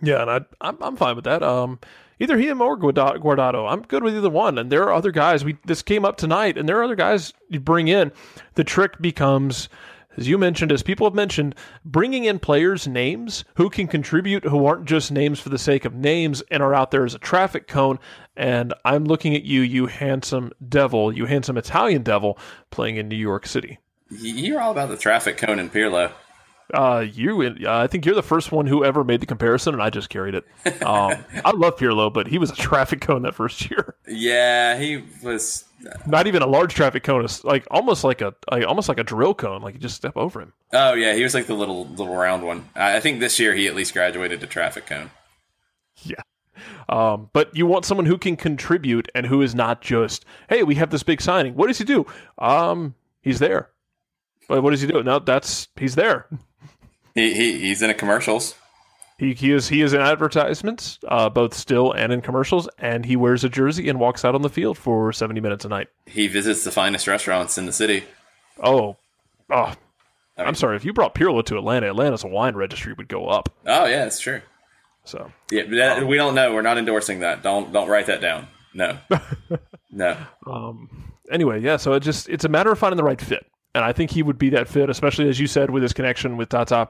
Yeah, and I, I'm I'm fine with that. Um, either him or Guarda- Guardado, I'm good with either one. And there are other guys. We this came up tonight, and there are other guys you bring in. The trick becomes, as you mentioned, as people have mentioned, bringing in players' names who can contribute, who aren't just names for the sake of names, and are out there as a traffic cone. And I'm looking at you, you handsome devil, you handsome Italian devil, playing in New York City. You're all about the traffic cone and Pirlo. Uh, you, uh, I think you're the first one who ever made the comparison, and I just carried it. Um, I love Pirlo, but he was a traffic cone that first year. Yeah, he was. Not even a large traffic cone, it's like almost like a, like, almost like a drill cone. Like you just step over him. Oh yeah, he was like the little little round one. I I think this year he at least graduated to traffic cone. Yeah. Um, but you want someone who can contribute and who is not just, hey, we have this big signing. What does he do? Um, he's there. But what does he do? No, that's he's there. He, he he's in a commercials. He, he is he is in advertisements, uh, both still and in commercials, and he wears a jersey and walks out on the field for seventy minutes a night. He visits the finest restaurants in the city. Oh, oh, I'm sorry. If you brought Pirlo to Atlanta, Atlanta's wine registry would go up. Oh yeah, that's true. So Yeah, but that, we don't know. We're not endorsing that. Don't don't write that down. No, no. Um, anyway, yeah. So it just it's a matter of finding the right fit, and I think he would be that fit, especially as you said with his connection with Tata.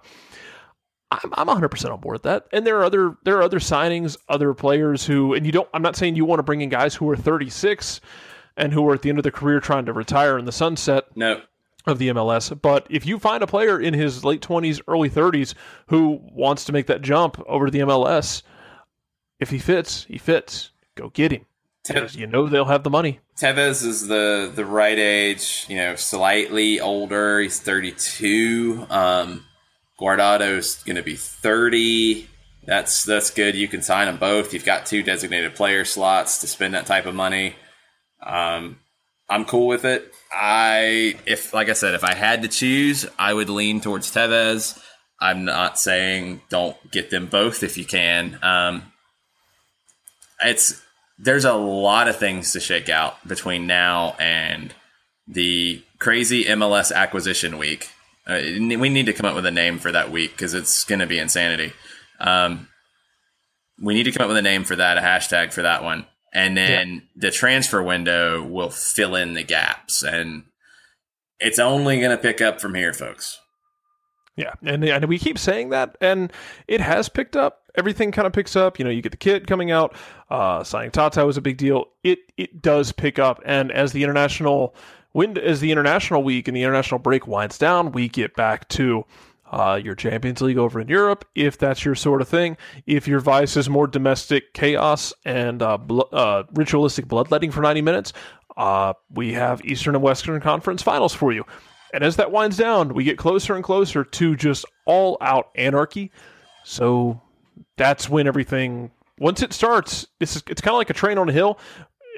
I'm I'm 100 percent on board with that. And there are other there are other signings, other players who, and you don't. I'm not saying you want to bring in guys who are 36 and who are at the end of their career trying to retire in the sunset No, of the MLS. But if you find a player in his late 20s, early 30s who wants to make that jump over to the MLS, if he fits, he fits. Go get him. Te- You know they'll have the money. Tevez is the the right age. You know, slightly older. He's thirty two. Um, Guardado's going to be thirty. That's that's good. You can sign them both. You've got two designated player slots to spend that type of money. Um, I'm cool with it. I if like I said, if I had to choose, I would lean towards Tevez. I'm not saying don't get them both if you can. Um, it's there's a lot of things to shake out between now and the crazy MLS acquisition week. Uh, we need to come up with a name for that week because it's going to be insanity. Um, we need to come up with a name for that, a hashtag for that one, and then the transfer window will fill in the gaps, and it's only going to pick up from here, folks. Yeah, and and we keep saying that, and it has picked up. Everything kind of picks up. You know, you get the kid coming out. Uh, signing Tata was a big deal. It it does pick up, and as the international wind as the international week and the international break winds down, we get back to uh, your Champions League over in Europe, if that's your sort of thing. If your vice is more domestic chaos and uh, bl- uh, ritualistic bloodletting for 90 minutes, uh, we have Eastern and Western Conference finals for you. And as that winds down, we get closer and closer to just all out anarchy. So that's when everything, once it starts, it's, it's kind of like a train on a hill.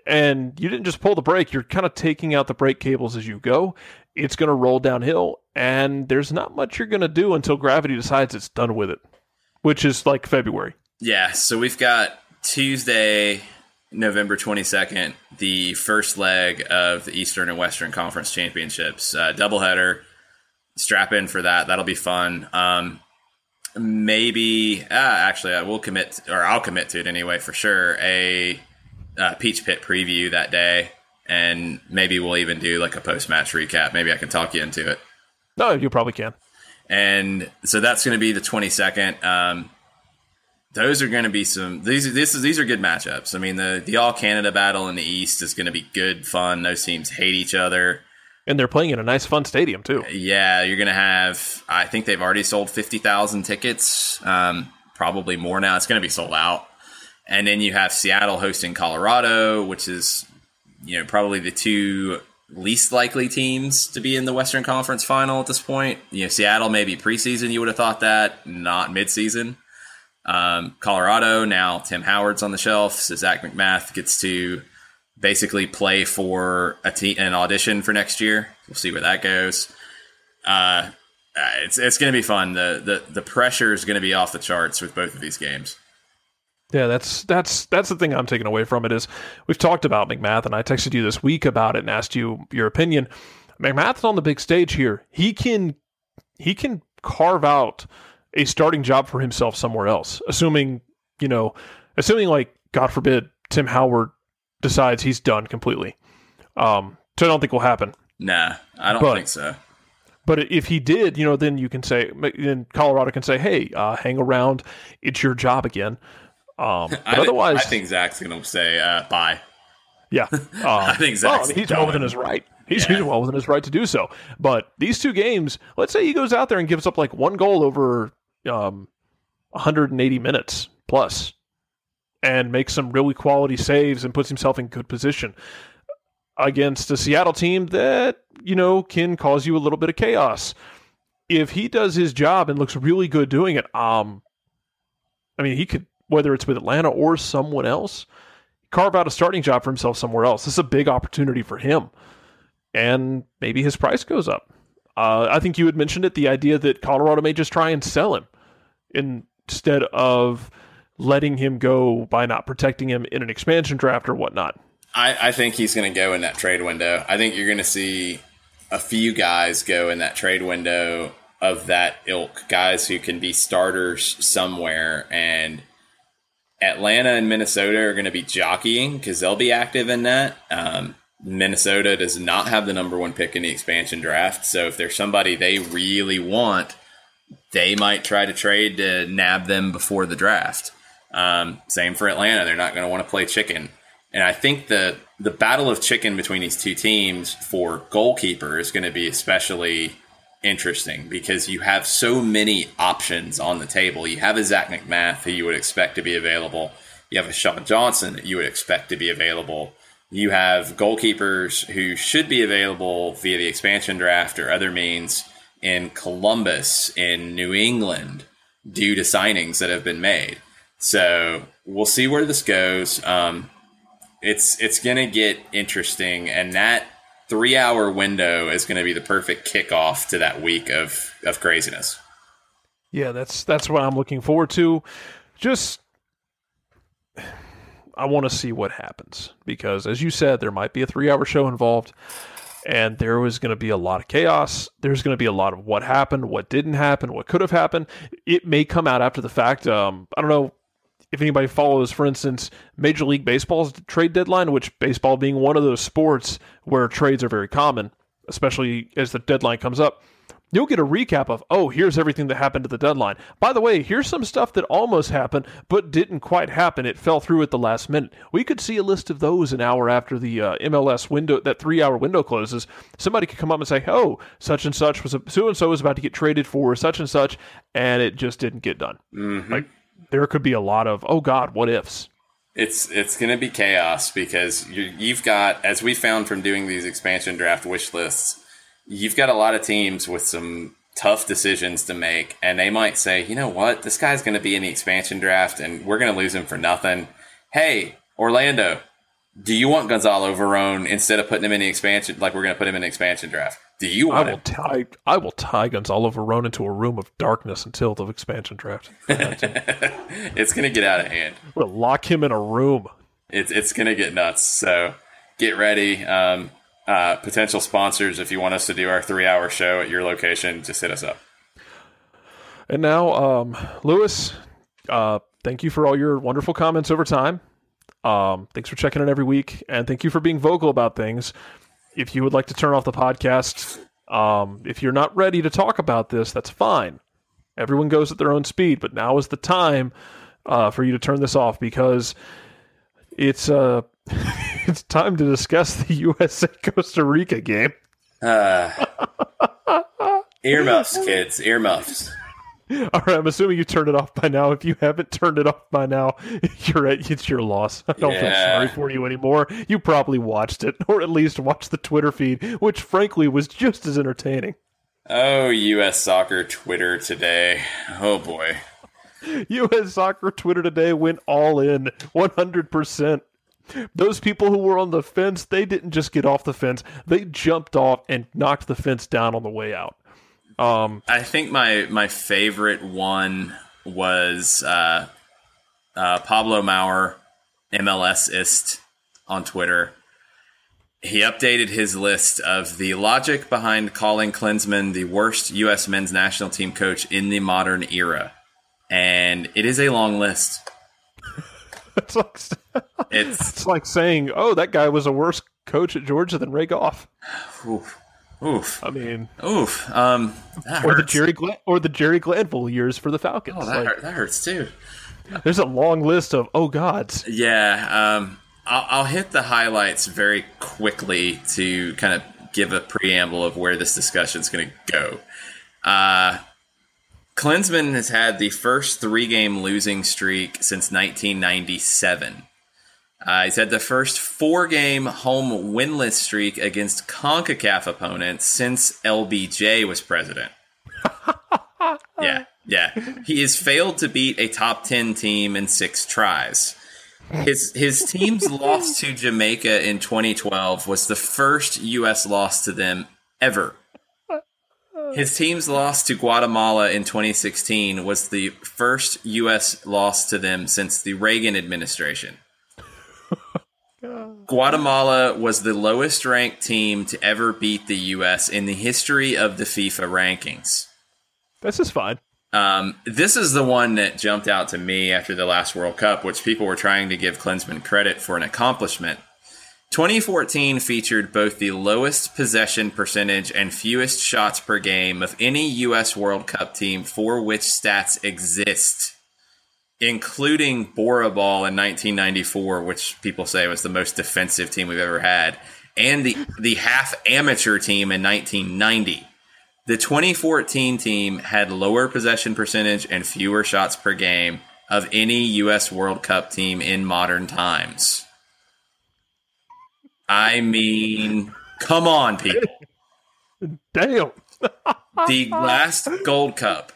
And you didn't just pull the brake, you're kind of taking out the brake cables as you go. It's going to roll downhill, and there's not much you're going to do until gravity decides it's done with it, which is like February. Yeah, so we've got Tuesday, November 22nd, the first leg of the Eastern and Western Conference Championships. Uh, doubleheader. Strap in for that. That'll be fun. Um, maybe, uh, actually, I will commit, or I'll commit to it anyway for sure, a uh, Peach Pit preview that day. And maybe we'll even do like a post match recap. Maybe I can talk you into it. No, you probably can. and so that's going to be the 22nd. Um, those are going to be some these this is these are good matchups. I mean the the all Canada battle in the East is going to be good fun. Those teams hate each other. And they're playing in a nice, fun stadium, too. Yeah, you're going to have. I think they've already sold fifty thousand tickets. Um, probably more now. It's going to be sold out. And then you have Seattle hosting Colorado, which is you know probably the two least likely teams to be in the Western Conference final at this point. You know, Seattle maybe preseason, you would have thought that, not midseason. Um, Colorado, now Tim Howard's on the shelf, so Zac MacMath gets to basically play for a te- an audition for next year. We'll see where that goes. Uh, uh, it's it's going to be fun. The, the the pressure is going to be off the charts with both of these games. Yeah, that's that's that's the thing I'm taking away from it is we've talked about MacMath and I texted you this week about it and asked you your opinion. MacMath's on the big stage here. He can he can carve out a starting job for himself somewhere else, assuming you know, assuming like God forbid Tim Howard decides he's done completely. Um, so I don't think will happen. Nah, I don't But- think so. But if he did, you know, then you can say, then Colorado can say, "Hey, uh, hang around. It's your job again." Um, but I, otherwise, I think Zac's going to say uh, bye. yeah, um, I think well, Zac's mean, he's well within his right. He's, Yeah. he's well within his right to do so. But these two games, let's say he goes out there and gives up like one goal over um, 180 minutes plus, and makes some really quality saves and puts himself in good position against a Seattle team that you know can cause you a little bit of chaos. If he does his job and looks really good doing it, um, I mean, he could whether it's with Atlanta or someone else, carve out a starting job for himself somewhere else. This is a big opportunity for him, and maybe his price goes up. Uh, I think you had mentioned it, the idea that Colorado may just try and sell him instead of letting him go by not protecting him in an expansion draft or whatnot. I, I think he's going to go in that trade window. I think you're going to see a few guys go in that trade window of that ilk, guys who can be starters somewhere. And Atlanta and Minnesota are going to be jockeying because they'll be active in that. Um, Minnesota does not have the number one pick in the expansion draft. So if there's somebody they really want, they might try to trade to nab them before the draft. Um, same for Atlanta. They're not going to want to play chicken. And I think the the battle of chicken between these two teams for goalkeeper is going to be especially interesting because you have so many options on the table. You have a Zac MacMath who you would expect to be available. You have a Sean Johnson that you would expect to be available. You have goalkeepers who should be available via the expansion draft or other means in Columbus, in New England, due to signings that have been made. So we'll see where this goes. Um, it's it's going to get interesting, and that three hour window is going to be the perfect kickoff to that week of of craziness. Yeah, that's that's what I'm looking forward to. Just I want to see what happens because as you said there might be a 3-hour show involved and there was going to be a lot of chaos. There's going to be a lot of what happened, what didn't happen, what could have happened. It may come out after the fact. Um, I don't know if anybody follows, for instance, Major League Baseball's trade deadline, which baseball being one of those sports where trades are very common, especially as the deadline comes up. You'll get a recap of, oh, here's everything that happened at the deadline. By the way, here's some stuff that almost happened, but didn't quite happen. It fell through at the last minute. We could see a list of those an hour after the uh, MLS window, that three hour window closes. Somebody could come up and say, oh, such and such was, so and so was about to get traded for such and such, and it just didn't get done. Like, there could be a lot of, oh, God, what ifs. It's it's going to be chaos because you, you've got, as we found from doing these expansion draft wish lists, you've got a lot of teams with some tough decisions to make, and they might say, you know what, this guy's going to be in the expansion draft, and we're going to lose him for nothing. Hey, Orlando, do you want Gonzalo Verón instead of putting him in the expansion? Like we're going to put him in the expansion draft. Do you I want will I will tie Gonzalo Verón into a room of darkness until the expansion draft. It's going to get out of hand. We'll lock him in a room. it's it's gonna get nuts. So get ready. Um, uh, potential sponsors, if you want us to do our three hour show at your location, just hit us up. And now, um, Lewis, uh, thank you for all your wonderful comments over time. Um, thanks for checking in every week, and thank you for being vocal about things. If you would like to turn off the podcast, um, if you're not ready to talk about this, that's fine. Everyone goes at their own speed, but now is the time uh, for you to turn this off because it's uh, it's time to discuss the USA Costa Rica game. Uh, earmuffs, kids, earmuffs. All right, I'm assuming you turned it off by now. If you haven't turned it off by now, you're at, it's your loss. I don't feel sorry for you anymore. You probably watched it, or at least watched the Twitter feed, which frankly was just as entertaining. Oh, U.S. soccer Twitter today. Oh boy. U.S. Soccer Twitter today went all in, 100%. Those people who were on the fence, they didn't just get off the fence; they jumped off and knocked the fence down on the way out. Um, I think my my favorite one was uh, uh, Pablo Maurer, MLSist on Twitter. He updated his list of the logic behind calling Klinsmann the worst U.S. men's national team coach in the modern era, and it is a long list. it's like It's it's like saying, "Oh, that guy was a worse coach at Georgia than Ray Goff." oof, oof, I mean, oof. Um, or the. Jerry Gla- or the Jerry Glanville years for the Falcons. Oh, that, Like, hurt, that hurts too. there's a long list of oh gods. Yeah, um, I'll, I'll hit the highlights very quickly to kind of give a preamble of where this discussion is going to go. Uh, Klinsmann has had the first three game losing streak since 1997. Uh, he's had the first four game home winless streak against CONCACAF opponents since LBJ was president. yeah, yeah. He has failed to beat a top 10 team in six tries. His his team's loss to Jamaica in 2012 was the first U.S. loss to them ever. His team's loss to Guatemala in 2016 was the first U.S. loss to them since the Reagan administration. Guatemala was the lowest ranked team to ever beat the U.S. in the history of the FIFA rankings. This is fun. Um, this is the one that jumped out to me after the last World Cup, which people were trying to give Klinsmann credit for an accomplishment. 2014 featured both the lowest possession percentage and fewest shots per game of any U.S. World Cup team for which stats exist, including Bora Ball in 1994, which people say was the most defensive team we've ever had, and the, the half amateur team in 1990. The 2014 team had lower possession percentage and fewer shots per game of any U.S. World Cup team in modern times. I mean, come on, people. Damn. The last Gold Cup,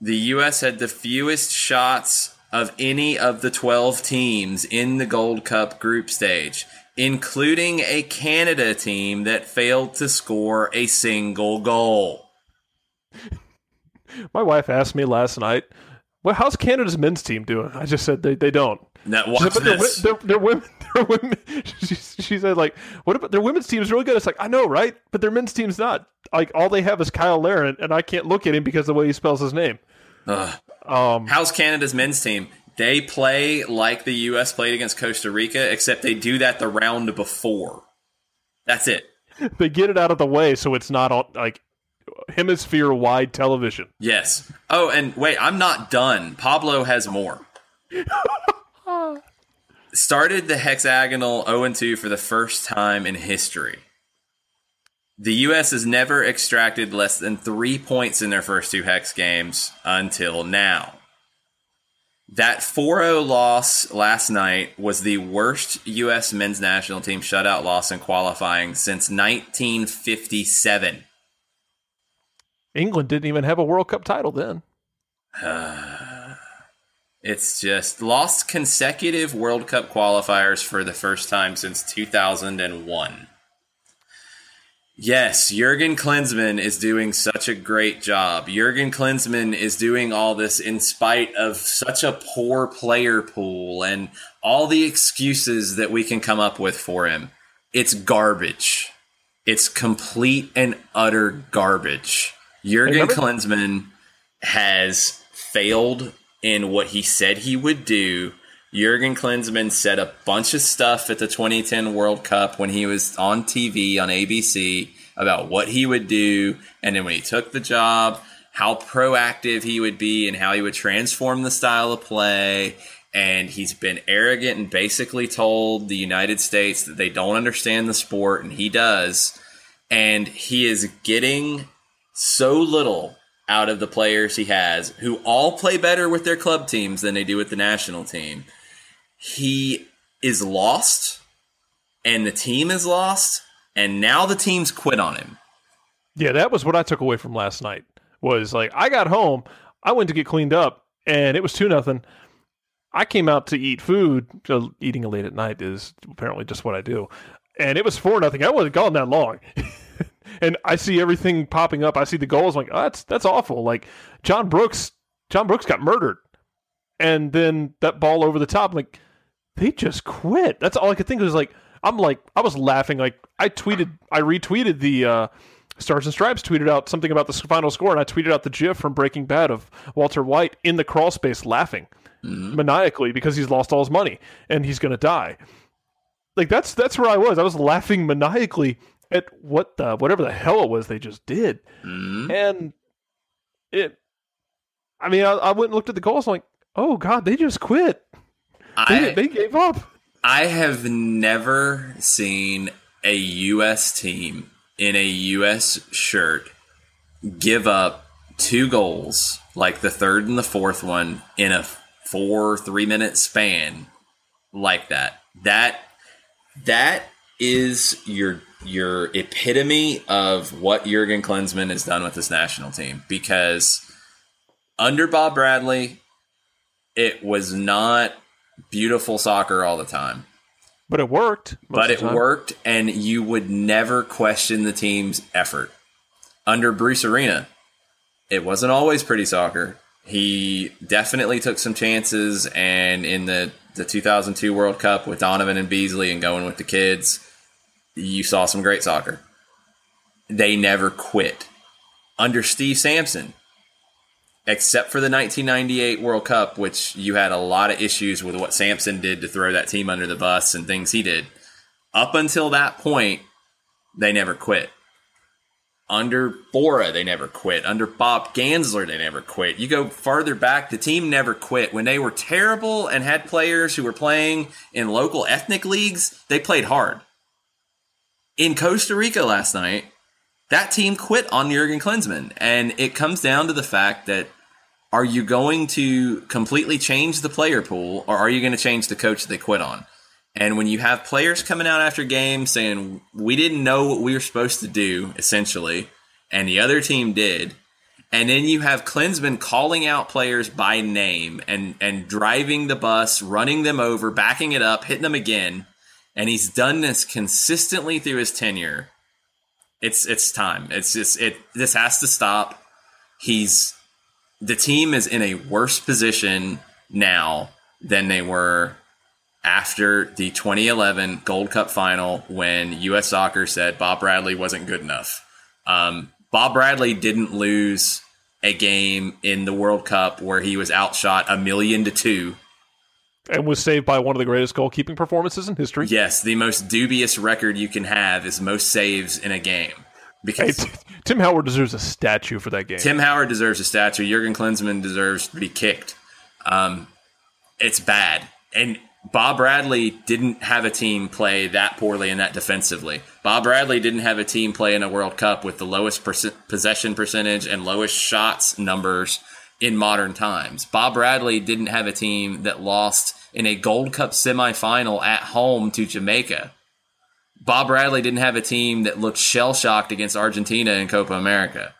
the U.S. had the fewest shots of any of the 12 teams in the Gold Cup group stage, including a Canada team that failed to score a single goal. My wife asked me last night, "Well, how's Canada's men's team doing?" I just said they, they don't. Now, She watch said, their, this. their, their women, their women. She, she said, like, what about their women's team's really good? It's like I know, right? But their men's team's not. Like all they have is Cyle Larin, and I can't look at him because of the way he spells his name. Ugh. Um, How's Canada's men's team? They play like the U.S. played against Costa Rica, except they do that the round before. That's it. they get it out of the way so it's not on like hemisphere wide television. Yes. Oh, and wait, I'm not done. Pablo has more. Started the hexagonal 0 2 for the first time in history. The U.S. has never extracted less than three points in their first two hex games until now. That 4 0 loss last night was the worst U.S. men's national team shutout loss in qualifying since 1957. England didn't even have a World Cup title then. It's just lost consecutive World Cup qualifiers for the first time since 2001. Yes, Jurgen Klinsmann is doing such a great job. Jurgen Klinsmann is doing all this in spite of such a poor player pool and all the excuses that we can come up with for him. It's garbage. It's complete and utter garbage. Jurgen Klinsmann has failed in what he said he would do. Jurgen Klinsmann said a bunch of stuff at the 2010 World Cup when he was on TV on ABC about what he would do. And then when he took the job, how proactive he would be and how he would transform the style of play. And he's been arrogant and basically told the United States that they don't understand the sport, and he does. And he is getting so little out of the players he has, who all play better with their club teams than they do with the national team. He is lost, and the team is lost, and now the team's quit on him. Yeah, that was what I took away from last night. Was like I got home, I went to get cleaned up, and it was two nothing. I came out to eat food. Eating late at night is apparently just what I do, and it was four nothing. I wasn't gone that long, and I see everything popping up. I see the goals. I'm like oh, that's that's awful. Like John Brooks, John Brooks got murdered, and then that ball over the top. Like they just quit. That's all I could think of. Was like I'm like I was laughing. Like I tweeted, I retweeted the. uh Stars and Stripes tweeted out something about the final score, and I tweeted out the GIF from Breaking Bad of Walter White in the crawl space laughing maniacally because he's lost all his money and he's going to die. Like that's that's where I was. I was laughing maniacally at what the whatever the hell it was they just did, Mhm. and it. I mean, I, I went and looked at the goals. I'm like, oh god, they just quit. They, I, they gave up. I have never seen a U.S. team in a U.S. shirt give up two goals, like the third and the fourth one, in a four three minute span, like that. That that is your your epitome of what Jurgen Klinsmann has done with this national team because under Bob Bradley, it was not beautiful soccer all the time But it worked. but it worked, and you would never question the team's effort. Under Bruce Arena, it wasn't always pretty soccer. He definitely took some chances, and in the, the 2002 World Cup with Donovan and Beasley and going with the kids, you saw some great soccer. They never quit. Under Steve Sampson, except for the 1998 World Cup, which you had a lot of issues with what Sampson did to throw that team under the bus and things he did. Up until that point, they never quit. Under Bora, they never quit. Under Bob Gansler, they never quit. You go farther back, the team never quit. When they were terrible and had players who were playing in local ethnic leagues, they played hard. In Costa Rica last night, that team quit on Jurgen Klinsmann. And it comes down to the fact that are you going to completely change the player pool or are you going to change the coach they quit on? And when you have players coming out after games saying, we didn't know what we were supposed to do, essentially, and the other team did, and then you have Klinsmann calling out players by name and, and driving the bus, running them over, backing it up, hitting them again, and he's done this consistently through his tenure. It's it's time. It's just it. This has to stop. He's the team is in a worse position now than they were after the 2011 Gold Cup final when U.S. Soccer said Bob Bradley wasn't good enough. Um, Bob Bradley didn't lose a game in the World Cup where he was outshot a million to two. and was saved by one of the greatest goalkeeping performances in history. Yes, the most dubious record you can have is most saves in a game. Hey, Because T- Tim Howard deserves a statue for that game. Tim Howard deserves a statue. Jurgen Klinsmann deserves to be kicked. Um, it's bad. And Bob Bradley didn't have a team play that poorly and that defensively. Bob Bradley didn't have a team play in a World Cup with the lowest perc- possession percentage and lowest shots numbers in modern times. Bob Bradley didn't have a team that lost in a Gold Cup semifinal at home to Jamaica. Bob Bradley didn't have a team that looked shell shocked against Argentina in Copa America.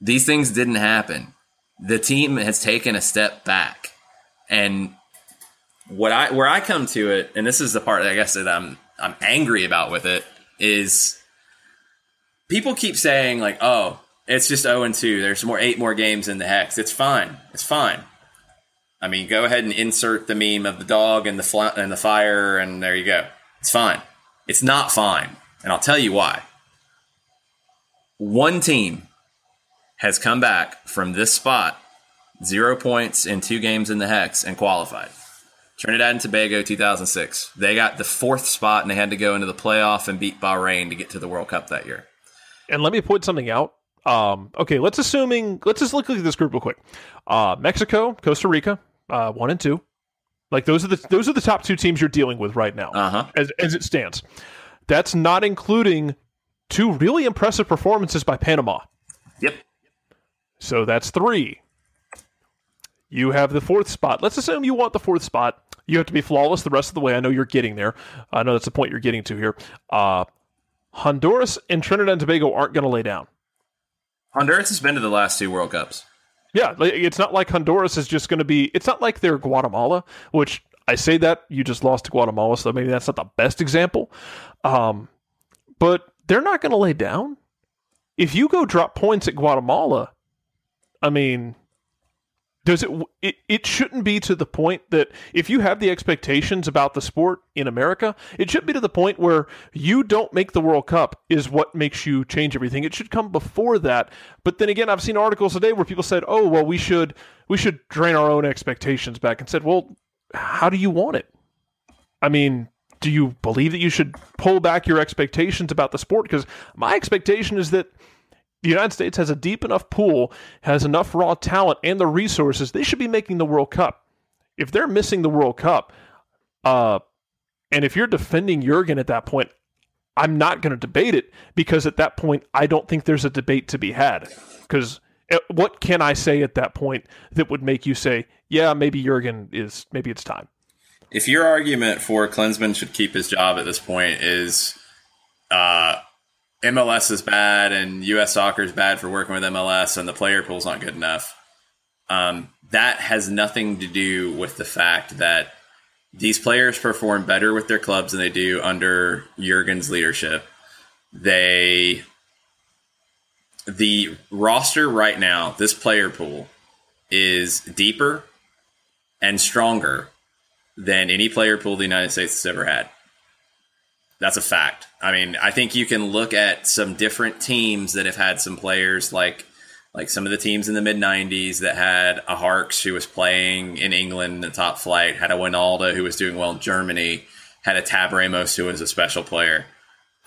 These things didn't happen. The team has taken a step back. And what I where I come to it, and this is the part I guess that I'm I'm angry about with it, is people keep saying like, oh, it's just 0 and 2. There's more eight more games in the hex. It's fine. It's fine. I mean, go ahead and insert the meme of the dog and the fl- and the fire, and there you go. It's fine. It's not fine, and I'll tell you why. One team has come back from this spot, zero points in two games in the hex, and qualified. Trinidad and Tobago, 2006. They got the fourth spot, and they had to go into the playoff and beat Bahrain to get to the World Cup that year. And let me point something out. Um, okay, let's assuming let's just look at this group real quick. Uh, Mexico, Costa Rica, uh, one and two. Like those are the those are the top two teams you're dealing with right now, Uh huh. as as it stands. That's not including two really impressive performances by Panama. Yep. So that's three. You have the fourth spot. Let's assume you want the fourth spot. You have to be flawless the rest of the way. I know you're getting there. I know that's the point you're getting to here. Uh, Honduras and Trinidad and Tobago aren't going to lay down. Honduras has been to the last two World Cups. Yeah, it's not like Honduras is just going to be. It's not like they're Guatemala, which I say that you just lost to Guatemala, so maybe that's not the best example. Um, but they're not going to lay down. If you go drop points at Guatemala, I mean, does it, it? It shouldn't be to the point that if you have the expectations about the sport in America, it should be to the point where you don't make the World Cup is what makes you change everything. It should come before that. But then again, I've seen articles today where people said, "Oh, well, we should we should drain our own expectations back," and said, "Well, how do you want it? I mean, do you believe that you should pull back your expectations about the sport? Because my expectation is that the United States has a deep enough pool, has enough raw talent and the resources. They should be making the World Cup. If they're missing the World Cup, uh, and if you're defending Jurgen at that point, I'm not going to debate it because at that point, I don't think there's a debate to be had. Because eh, what can I say at that point that would make you say, yeah, maybe Jurgen is, maybe it's time? If your argument for Klinsmann should keep his job at this point is uh, MLS is bad and U.S. soccer is bad for working with MLS and the player pool's not good enough, um, that has nothing to do with the fact that these players perform better with their clubs than they do under Jurgen's leadership. They the roster right now, this player pool is deeper and stronger than any player pool the United States has ever had. That's a fact. I mean, I think you can look at some different teams that have had some players like like some of the teams in the mid '90s that had a Harkes who was playing in England in the top flight, had a Wynalda who was doing well in Germany, had a Tab Ramos who was a special player.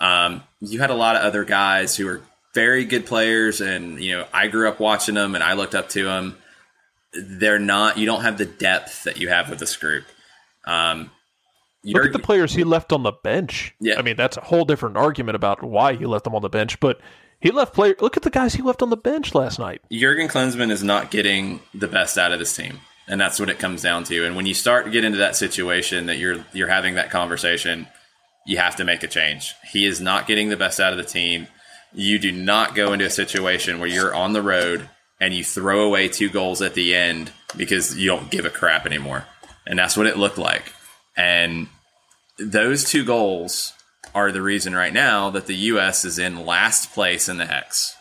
Um, you had a lot of other guys who were very good players, and you know I grew up watching them and I looked up to them. They're not. You don't have the depth that you have with this group. Um, Look at the players he left on the bench. Yeah. I mean, that's a whole different argument about why he left them on the bench, but he left player. Look at the guys he left on the bench last night. Jurgen Klinsmann is not getting the best out of this team, and that's what it comes down to. And when you start to get into that situation that you're you're having that conversation, you have to make a change. He is not getting the best out of the team. You do not go into a situation where you're on the road and you throw away two goals at the end because you don't give a crap anymore. And that's what it looked like. And those two goals are the reason right now that the U.S. is in last place in the Hex.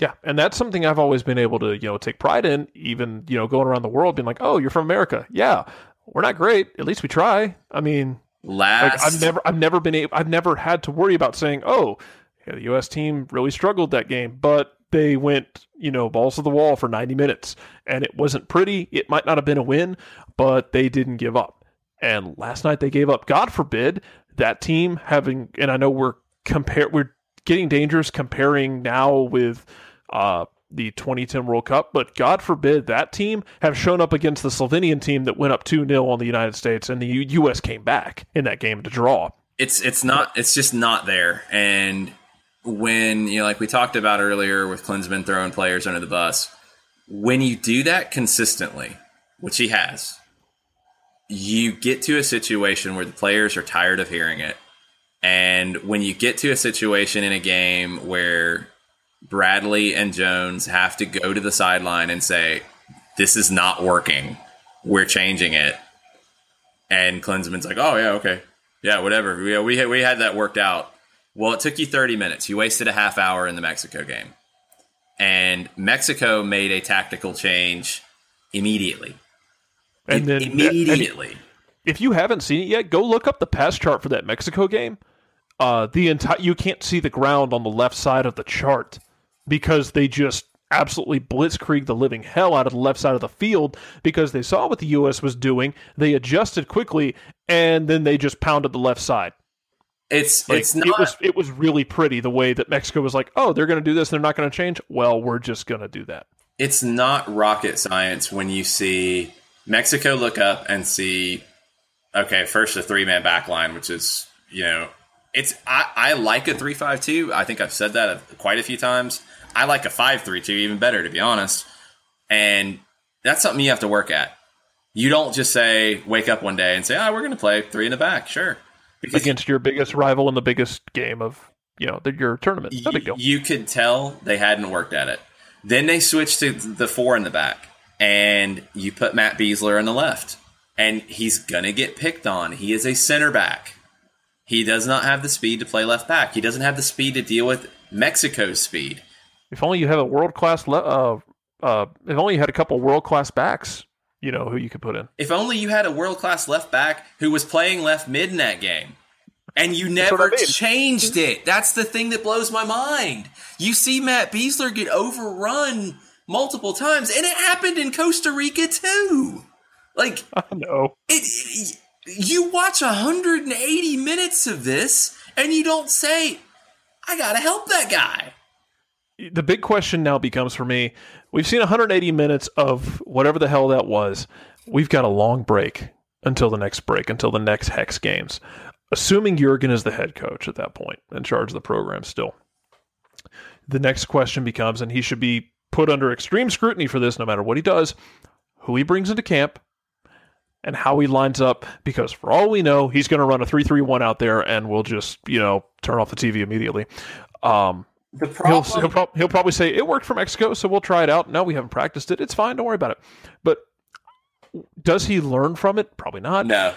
Yeah, and that's something I've always been able to, you know, take pride in. Even you know, going around the world, being like, "Oh, you're from America." Yeah, we're not great. At least we try. I mean, Last, like I've never, I've never been able, I've never had to worry about saying, "Oh, yeah, the U.S. team really struggled that game," but they went, you know, balls to the wall for 90 minutes, and it wasn't pretty. It might not have been a win, but they didn't give up. And last night they gave up. God forbid that team having, and I know we're compare, we're getting dangerous comparing now with uh, the 2010 World Cup, but God forbid that team have shown up against the Slovenian team that went up 2 0 on the United States and the U- U.S. came back in that game to draw. it's it's not it's just not there. And when you know, like we talked about earlier with Klinsmann throwing players under the bus, when you do that consistently, which he has, you get to a situation where the players are tired of hearing it. And when you get to a situation in a game where Bradley and Jones have to go to the sideline and say, This is not working. We're changing it. And Klinsmann's like, Oh, yeah, okay. Yeah, whatever. We, we, we had that worked out. Well, it took you 30 minutes. You wasted a half hour in the Mexico game. And Mexico made a tactical change immediately. And then immediately. if you haven't seen it yet, go look up the pass chart for that Mexico game. Uh, the entire you can't see the ground on the left side of the chart because they just absolutely blitzkrieg the living hell out of the left side of the field because they saw what the U.S. was doing. They adjusted quickly and then they just pounded the left side. It's Like, it's not it was it was really pretty the way that Mexico was like, oh, they're going to do this, they're not going to change. Well, we're just going to do that. it's not rocket science when you see Mexico look up and see okay, first a three man back line, which is you know it's I, I like a three five two. I think I've said that quite a few times. I like a five three two even better to be honest. And that's something you have to work at. You don't just say wake up one day and say, "Ah, we're going to play three in the back." Sure. Because against your biggest rival in the biggest game of you know the, your tournament. No big deal. you could tell they hadn't worked at it. Then they switched to the four in the back, and you put Matt Besler on the left, and he's gonna get picked on. He is a center back. He does not have the speed to play left back. He doesn't have the speed to deal with Mexico's speed. If only you have a world class. Le- uh, uh, if only you had a couple world class backs. You know who you could put in. If only you had a world class left back who was playing left mid in that game. And you never I mean. changed it. That's the thing that blows my mind. You see Matt Besler get overrun multiple times, and it happened in Costa Rica too. Like I know. it, you watch 180 minutes of this, and you don't say, "I gotta help that guy." the big question now becomes for me we've seen 180 minutes of whatever the hell that was we've got a long break until the next break until the next hex games assuming jurgen is the head coach at that point in charge of the program still the next question becomes and he should be put under extreme scrutiny for this no matter what he does who he brings into camp and how he lines up because for all we know he's going to run a 3-3-1 out there and we'll just you know turn off the tv immediately um, The He'll, problem, he'll, prob- he'll probably say it worked for Mexico, so we'll try it out. No, we haven't practiced it. It's fine. Don't worry about it. But does he learn from it? Probably not. no,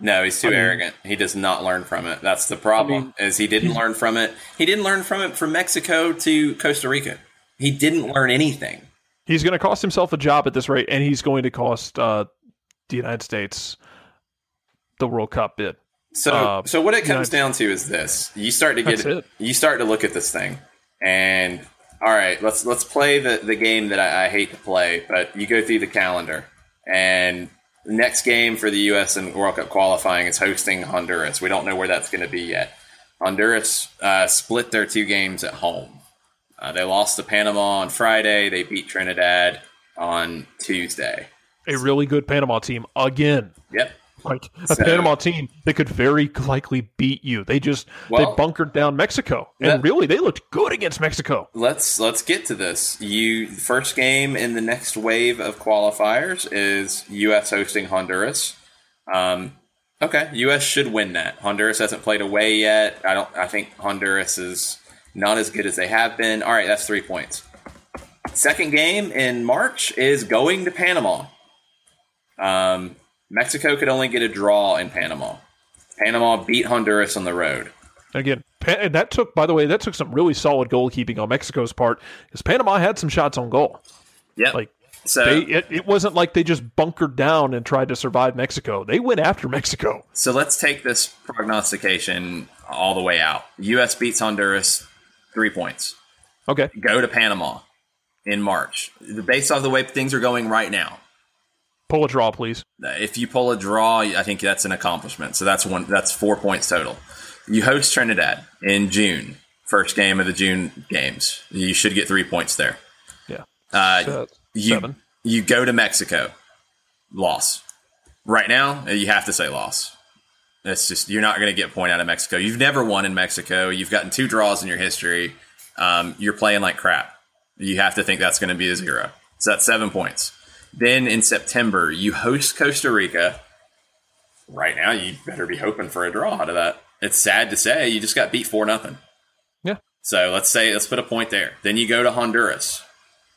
no, he's too I mean- arrogant. He does not learn from it. That's the problem. is he didn't learn from it. He didn't learn from it from Mexico to Costa Rica. He didn't learn anything. He's going to cost himself a job at this rate, and he's going to cost uh, the United States the World Cup bid. So, Uh, so what it comes down to is this: you start to get, it. you start to look at this thing, and all right, let's let's play the the game that I, I hate to play, but you go through the calendar, and the next game for the U.S. and World Cup qualifying is hosting Honduras. We don't know where that's going to be yet. Honduras uh, split their two games at home. Uh, they lost to Panama on Friday. They beat Trinidad on Tuesday. A really good Panama team again. Yep. Like a So- Panama team that could very likely beat you. They just Well- they bunkered down Mexico, and That- really they looked good against Mexico. let's let's get to this. You first game in the next wave of qualifiers is U.S. hosting Honduras. Um, okay, U.S. should win that. Honduras hasn't played away yet. I don't. I think Honduras is not as good as they have been. All right, that's three points. Second game in March is going to Panama. Um, Mexico could only get a draw in Panama. Panama beat Honduras on the road. Again, and that took, by the way, that took some really solid goalkeeping on Mexico's part because Panama had some shots on goal. Yeah, Like so they, it, it wasn't like they just bunkered down and tried to survive Mexico. They went after Mexico. So let's take this prognostication all the way out. U.S. beats Honduras three points. Okay, Go to Panama in March. Based off the way things are going right now, pull a draw, please. if you pull a draw, I think that's an accomplishment. So that's one. That's four points total. You host Trinidad in June, first game of the June games. You should get three points there. Yeah, Uh, So, you, seven. You go to Mexico, loss. Right now, you have to say loss. It's just you're not going to get a point out of Mexico. You've never won in Mexico. You've gotten two draws in your history. Um, you're playing like crap. You have to think that's going to be a zero. So that's seven points. Then in September, you host Costa Rica. Right now, you better be hoping for a draw out of that. It's sad to say you just got beat four nothing. Yeah, So let's say let's put a point there. Then you go to Honduras.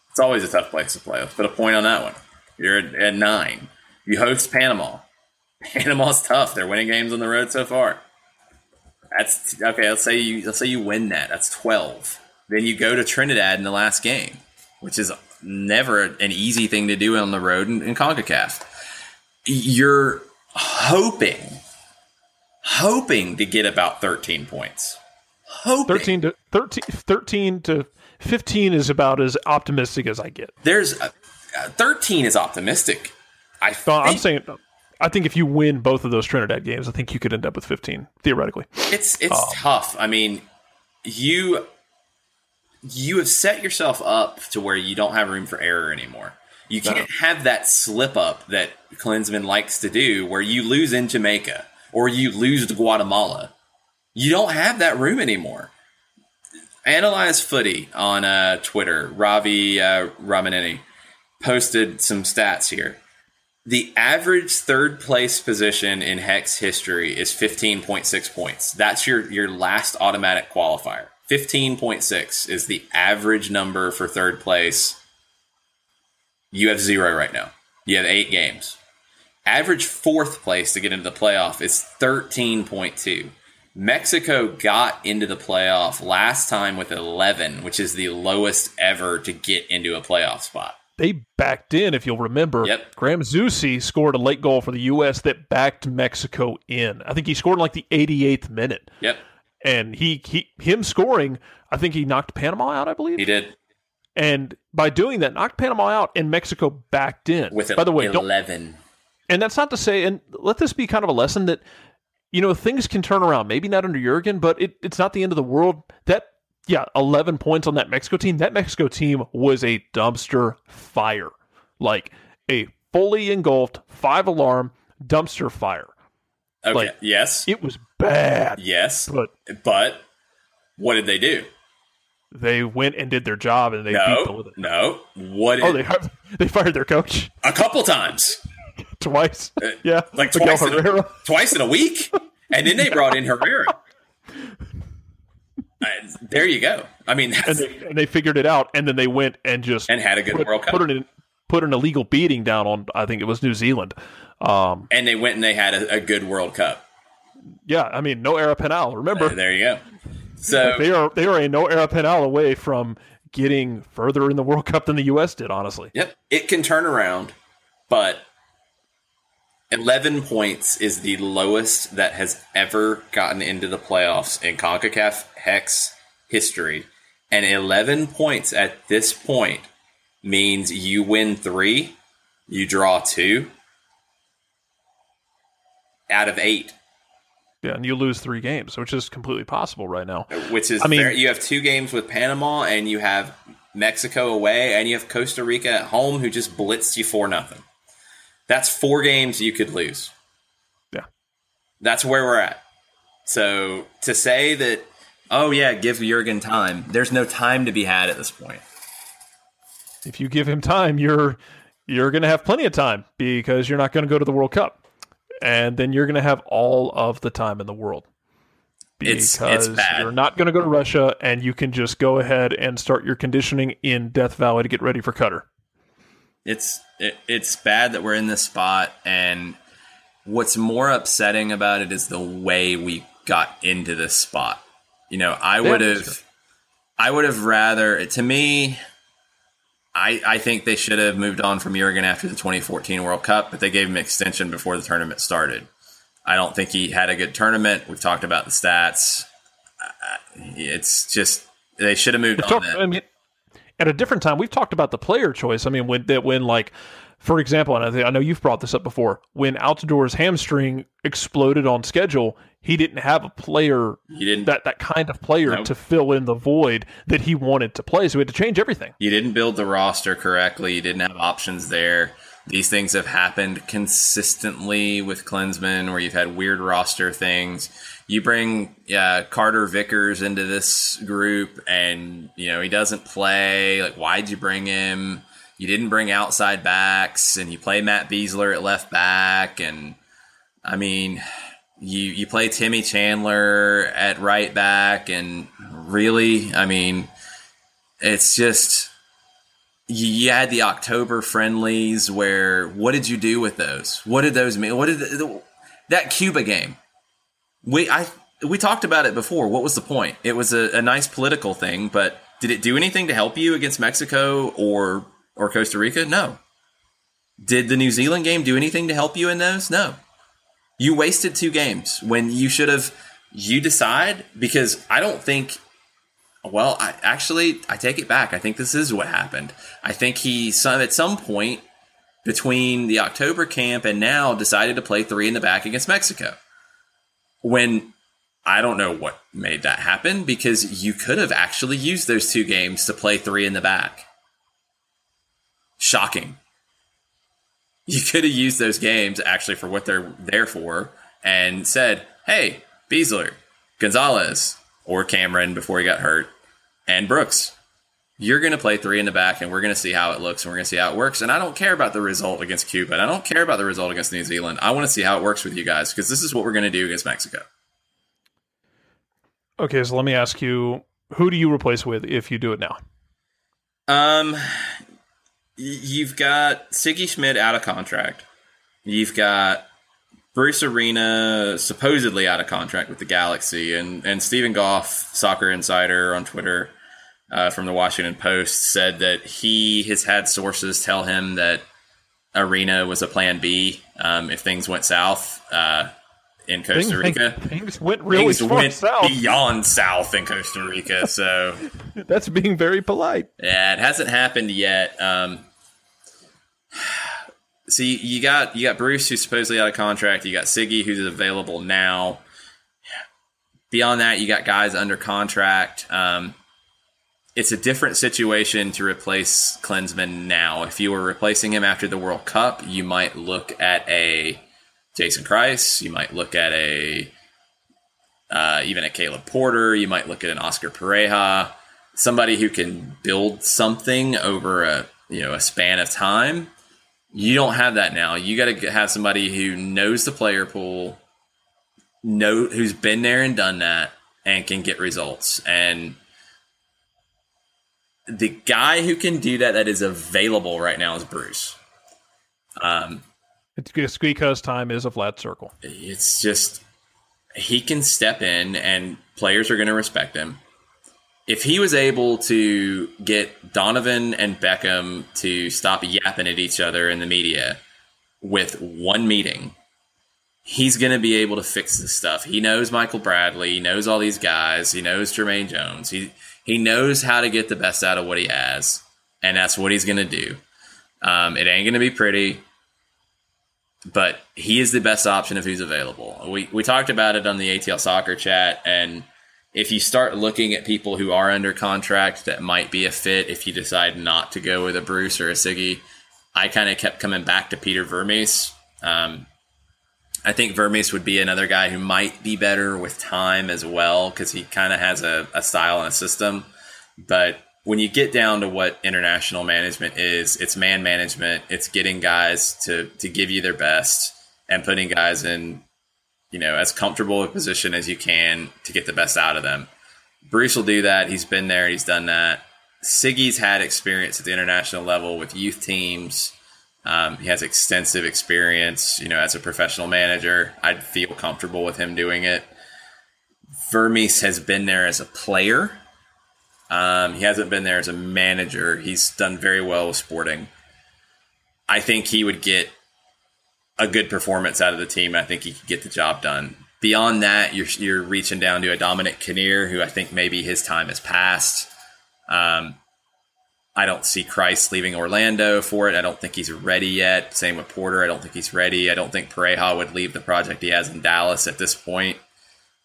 It's always a tough place to play. Let's put a point on that one. You're at, at nine. You host Panama. Panama's tough. They're winning games on the road so far. That's okay. Let's say you let's say you win that. That's twelve. Then you go to Trinidad in the last game, which is never an easy thing to do on the road in, in Concacaf. You're hoping, hoping to get about thirteen points. Hoping. thirteen to 13, 13 to fifteen is about as optimistic as I get. There's uh, uh, 13 is optimistic. I I'm saying, I think if you win both of those Trinidad games, I think you could end up with fifteen theoretically. it's it's tough. I mean, you you have set yourself up to where you don't have room for error anymore. You can't have that slip up that Klinsmann likes to do, where you lose in Jamaica or you lose to Guatemala. You don't have that room anymore. Analyze Footy on uh, Twitter, Ravi uh, Ramineni, posted some stats here. The average third place position in Hex history is 15.6 points. That's your, your last automatic qualifier. 15.6 is the average number for third place. You have zero right now. You have eight games. Average fourth place to get into the playoff is 13.2. Mexico got into the playoff last time with 11, which is the lowest ever to get into a playoff spot. They backed in, if you'll remember. Yep. Graham Zusi scored a late goal for the U.S. that backed Mexico in. I think he scored in like the 88th minute. Yep, And he, he him scoring, I think he knocked Panama out, I believe. he did And by doing that, knocked Panama out, and Mexico backed in. with By the way, don't 11. and that's not to say, and let this be kind of a lesson that, you know, things can turn around. Maybe not under Jurgen, but it, it's not the end of the world. That, yeah, 11 points on that Mexico team. That Mexico team was a dumpster fire. Like a fully engulfed, five alarm dumpster fire. Okay, like- yes, It was bad, yes, but but what did they do? they went and did their job and they beat them with No, it. no. What? Did, Oh, they, they fired their coach a couple times, twice. Yeah. Uh, like twice in, a, twice in a week, and then they brought in Herrera. Uh, there you go. I mean, and they, and they figured it out, and then they went and just and had a good put, World Cup. put an put an illegal beating down on I think it was New Zealand. Um, and they went and they had a, a good World Cup. yeah, I mean no era penal. Remember There you go. So they are they are a no era penal away from getting further in the World Cup than the U.S. did. Honestly, Yep, it can turn around, but 11 points is the lowest that has ever gotten into the playoffs in CONCACAF Hex history. And 11 points at this point means you win three, you draw two out of eight, yeah, and you lose three games, which is completely possible right now. which is I mean- fair. You have two games with Panama, and you have Mexico away, and you have Costa Rica at home, who just blitzed you for nothing. That's four games you could lose. Yeah, That's where we're at. So to say that, oh yeah, give Jurgen time. There's no time to be had at this point. if you give him time, you're you're going to have plenty of time because you're not going to go to the World Cup, and then you're going to have all of the time in the world. Because it's bad. you're not going to go to Russia, and you can just go ahead and start your conditioning in Death Valley to get ready for Qatar. It's it, it's bad that we're in this spot, and what's more upsetting about it is the way we got into this spot. You know, I would have, sure. I would have rather. To me, I I think they should have moved on from Jurgen after the 2014 World Cup, but they gave him extension before the tournament started. I don't think he had a good tournament. We've talked about the stats. It's just they should have moved on. I mean, at a different time, we've talked about the player choice. I mean, when that when like, for example, and I, think, I know you've brought this up before, when Altidore's hamstring exploded on schedule, he didn't have a player You didn't that that kind of player Nope. to fill in the void that he wanted to play. So he had to change everything. You didn't build the roster correctly. You didn't have options there. These things have happened consistently with Klinsmann, where you've had weird roster things. You bring uh, Carter Vickers into this group, and you know he doesn't play. Like, why'd you bring him? You didn't bring outside backs, and you play Matt Besler at left back, and I mean, you you play Timmy Chandler at right back, and really, I mean, it's just you, had the October friendlies where what did you do with those? What did those mean? What did the, that Cuba game? We I we talked about it before. What was the point? It was a, a nice political thing, but did it do anything to help you against Mexico or or Costa Rica? No. Did the New Zealand game do anything to help you in those? No. You wasted two games when you should have. You decide because I don't think well, I actually I take it back. I think this is what happened. I think he some at some point between the October camp and now decided to play three in the back against Mexico. When I don't know what made that happen because you could have actually used those two games to play three in the back. Shocking. You could have used those games actually for what they're there for and said, hey, Besler, Gonzalez, or Cameron before he got hurt, and Brooks. You're going to play three in the back, and we're going to see how it looks, and we're going to see how it works. And I don't care about the result against Cuba, and I don't care about the result against New Zealand. I want to see how it works with you guys because this is what we're going to do against Mexico. Okay, so let me ask you, who do you replace with if you do it now? Um, you've got Sigi Schmid out of contract. You've got Bruce Arena supposedly out of contract with the Galaxy, and and Steven Goff, Soccer Insider on Twitter, uh, from the Washington Post, said that he has had sources tell him that Arena was a Plan B um, if things went south uh, in Costa Rica. Things went really Things went south. beyond south in Costa Rica, so. That's being very polite. Yeah, it hasn't happened yet. Um, you, you got you got Bruce who's supposedly out of contract. You got Sigi who's available now. Beyond that, you got guys under contract. Um, it's a different situation to replace Klinsmann now. If you were replacing him after the World Cup, you might look at a Jason Kreis. You might look at a uh, even a Caleb Porter. You might look at an Oscar Pareja somebody who can build something over a you know a span of time. You don't have that now. You got to have somebody who knows the player pool, know who's been there and done that, and can get results. And the guy who can do that that is available right now is Bruce. Um, because time is a flat circle. it's just he can step in and players are going to respect him. If he was able to get Donovan and Beckham to stop yapping at each other in the media with one meeting, he's going to be able to fix this stuff. He knows Michael Bradley, he knows all these guys, he knows Jermaine Jones. He he knows how to get the best out of what he has, and that's what he's going to do. Um, it ain't going to be pretty but he is the best option if he's available. We we talked about it on the ATL soccer chat, and if you start looking at people who are under contract that might be a fit, if you decide not to go with a Bruce or a Sigi, I kind of kept coming back to Peter Vermes. Um, I think Vermees would be another guy who might be better with time as well because he kind of has a, a style and a system. But when you get down to what international management is, it's man management. It's getting guys to to give you their best and putting guys in, you know, as comfortable a position as you can to get the best out of them. Bruce will do that. He's been there. He's done that. Sigi's had experience at the international level with youth teams. Um, he has extensive experience, you know, as a professional manager. I'd feel comfortable with him doing it. Vermes has been there as a player. Um, he hasn't been there as a manager. He's done very well with Sporting. I think he would get a good performance out of the team. I think he could get the job done. Beyond that, you're you're reaching down to a Dominic Kinnear, who I think maybe his time has passed. Um, I don't see Kreis leaving Orlando for it. I don't think he's ready yet. Same with Porter. I don't think he's ready. I don't think Pareja would leave the project he has in Dallas at this point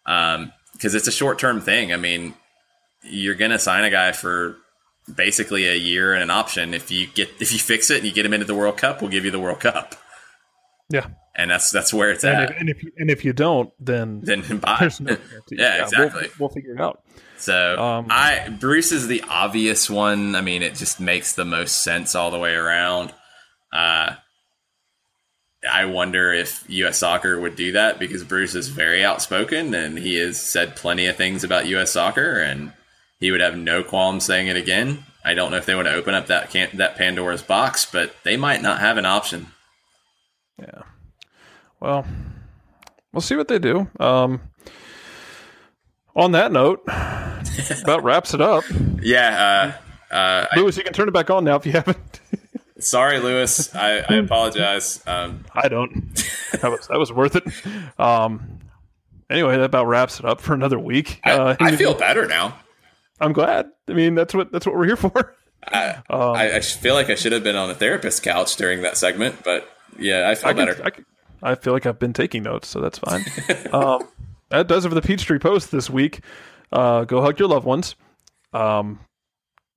because um, it's a short term thing. I mean, you're going to sign a guy for basically a year and an option. If you get if you fix it and you get him into the World Cup, we'll give you the World Cup, Yeah. and that's that's where it's And at. if, and if you, and if you don't, then then buy. no. Yeah, we'll- exactly. We'll, figure it out. So Um, I Bruce is the obvious one. I mean, it just makes the most sense all the way around. Uh, I wonder if U.S. Soccer would do that because Bruce is very outspoken and he has said plenty of things about U.S. Soccer, and he would have no qualms saying it again. I don't know if they want to open up that can- that Pandora's box, but they might not have an option. Yeah. Well, we'll see what they do. Um, on that note, about wraps it up. Yeah, uh, uh, I, you can turn it back on now if you haven't. sorry, Lewis. I, I apologize. Um, I don't. That was that was worth it. Um, anyway, that about wraps it up for another week. I, Uh, I feel better now. I'm glad. I mean, that's what that's what we're here for. I, Um, I, I feel like I should have been on a therapist's couch during that segment, but yeah, I feel I, can- I, can- I feel like I've been taking notes, so that's fine. um, that does it for the Peachtree Post this week. Uh, go hug your loved ones. Um,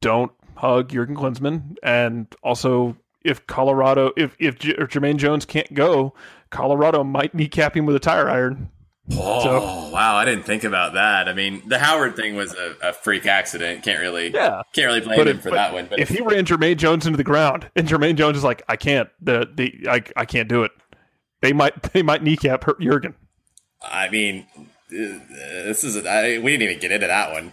don't hug Jurgen Klinsmann, and also if Colorado, if if, J- if Jermaine Jones can't go, Colorado might kneecap him with a tire iron. Oh wow, I didn't think about that. I mean, the Howard thing was a, a freak accident. Can't really, Yeah. can't really blame But him if- for that one. But if he ran Jermaine Jones into the ground, and Jermaine Jones is like, I can't, the the I, I can't do it. They might they might kneecap hurt Jurgen. I mean, this is I, we didn't even get into that one.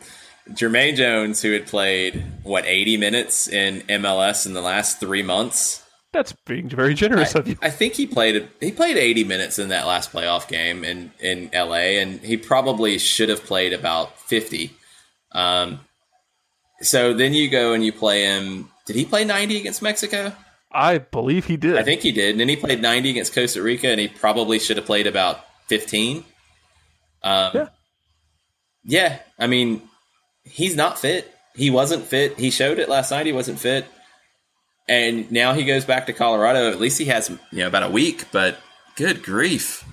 Jermaine Jones, who had played what eighty minutes in MLS in the last three months, That's being very generous of you. I think he played he played 80 minutes in that last playoff game in in LA, and he probably should have played about 50. Um, so then you go and you play him. Did he play 90 against Mexico? I believe he did. I think he did. And then he played 90 against Costa Rica, and he probably should have played about 15. Um, Yeah. yeah, I mean, he's not fit. He wasn't fit. He showed it last night. He wasn't fit. And now he goes back to Colorado. At least he has, you know, about a week, but good grief.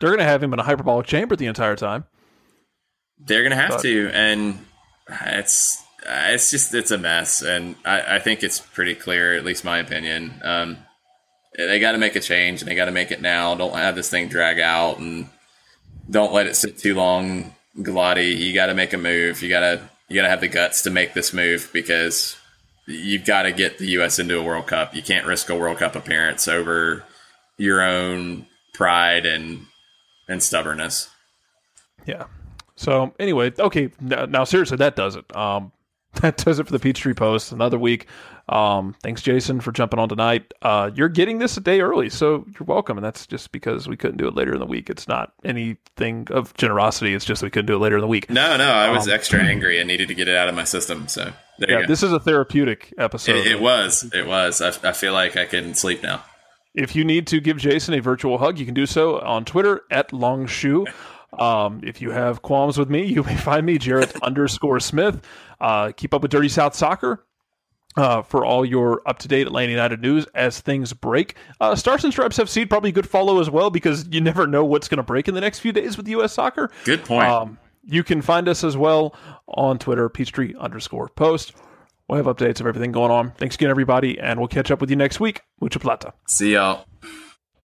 they're gonna have him in a hyperbolic chamber the entire time. They're going to have But- to. And it's, it's just, it's a mess. And I, I think it's pretty clear, at least my opinion. Um, they got to make a change and they got to make it now. Don't have this thing drag out and don't let it sit too long. Gulati, you got to make a move. You got to you got to have the guts to make this move because you've got to get the U.S. into a World Cup. You can't risk a World Cup appearance over your own pride and and stubbornness. Yeah. So anyway, okay. Now seriously, that does it. Um, that does it for the Peachtree Post. Another week. Um, thanks, Jason, for jumping on tonight. Uh, you're getting this a day early, so you're welcome. And that's just because we couldn't do it later in the week. It's not anything of generosity. It's just we couldn't do it later in the week. No, no, I was extra angry and needed to get it out of my system. So there Yeah, you go. this is a therapeutic episode. it, it was, it was. I, I feel like I can sleep now. If you need to give Jason a virtual hug, you can do so on Twitter at Longshore. Um, if you have qualms with me, you may find me Jarrett underscore Smith. Uh, keep up with Dirty South Soccer uh, for all your up to date Atlanta United news as things break. Uh, Stars and Stripes FC probably a good follow as well because you never know what's going to break in the next few days with U.S. Soccer. Good point. Um, you can find us as well on Twitter, Peachtree underscore post. We'll have updates of everything going on. Thanks again, everybody, and we'll catch up with you next week. Mucha plata. See y'all.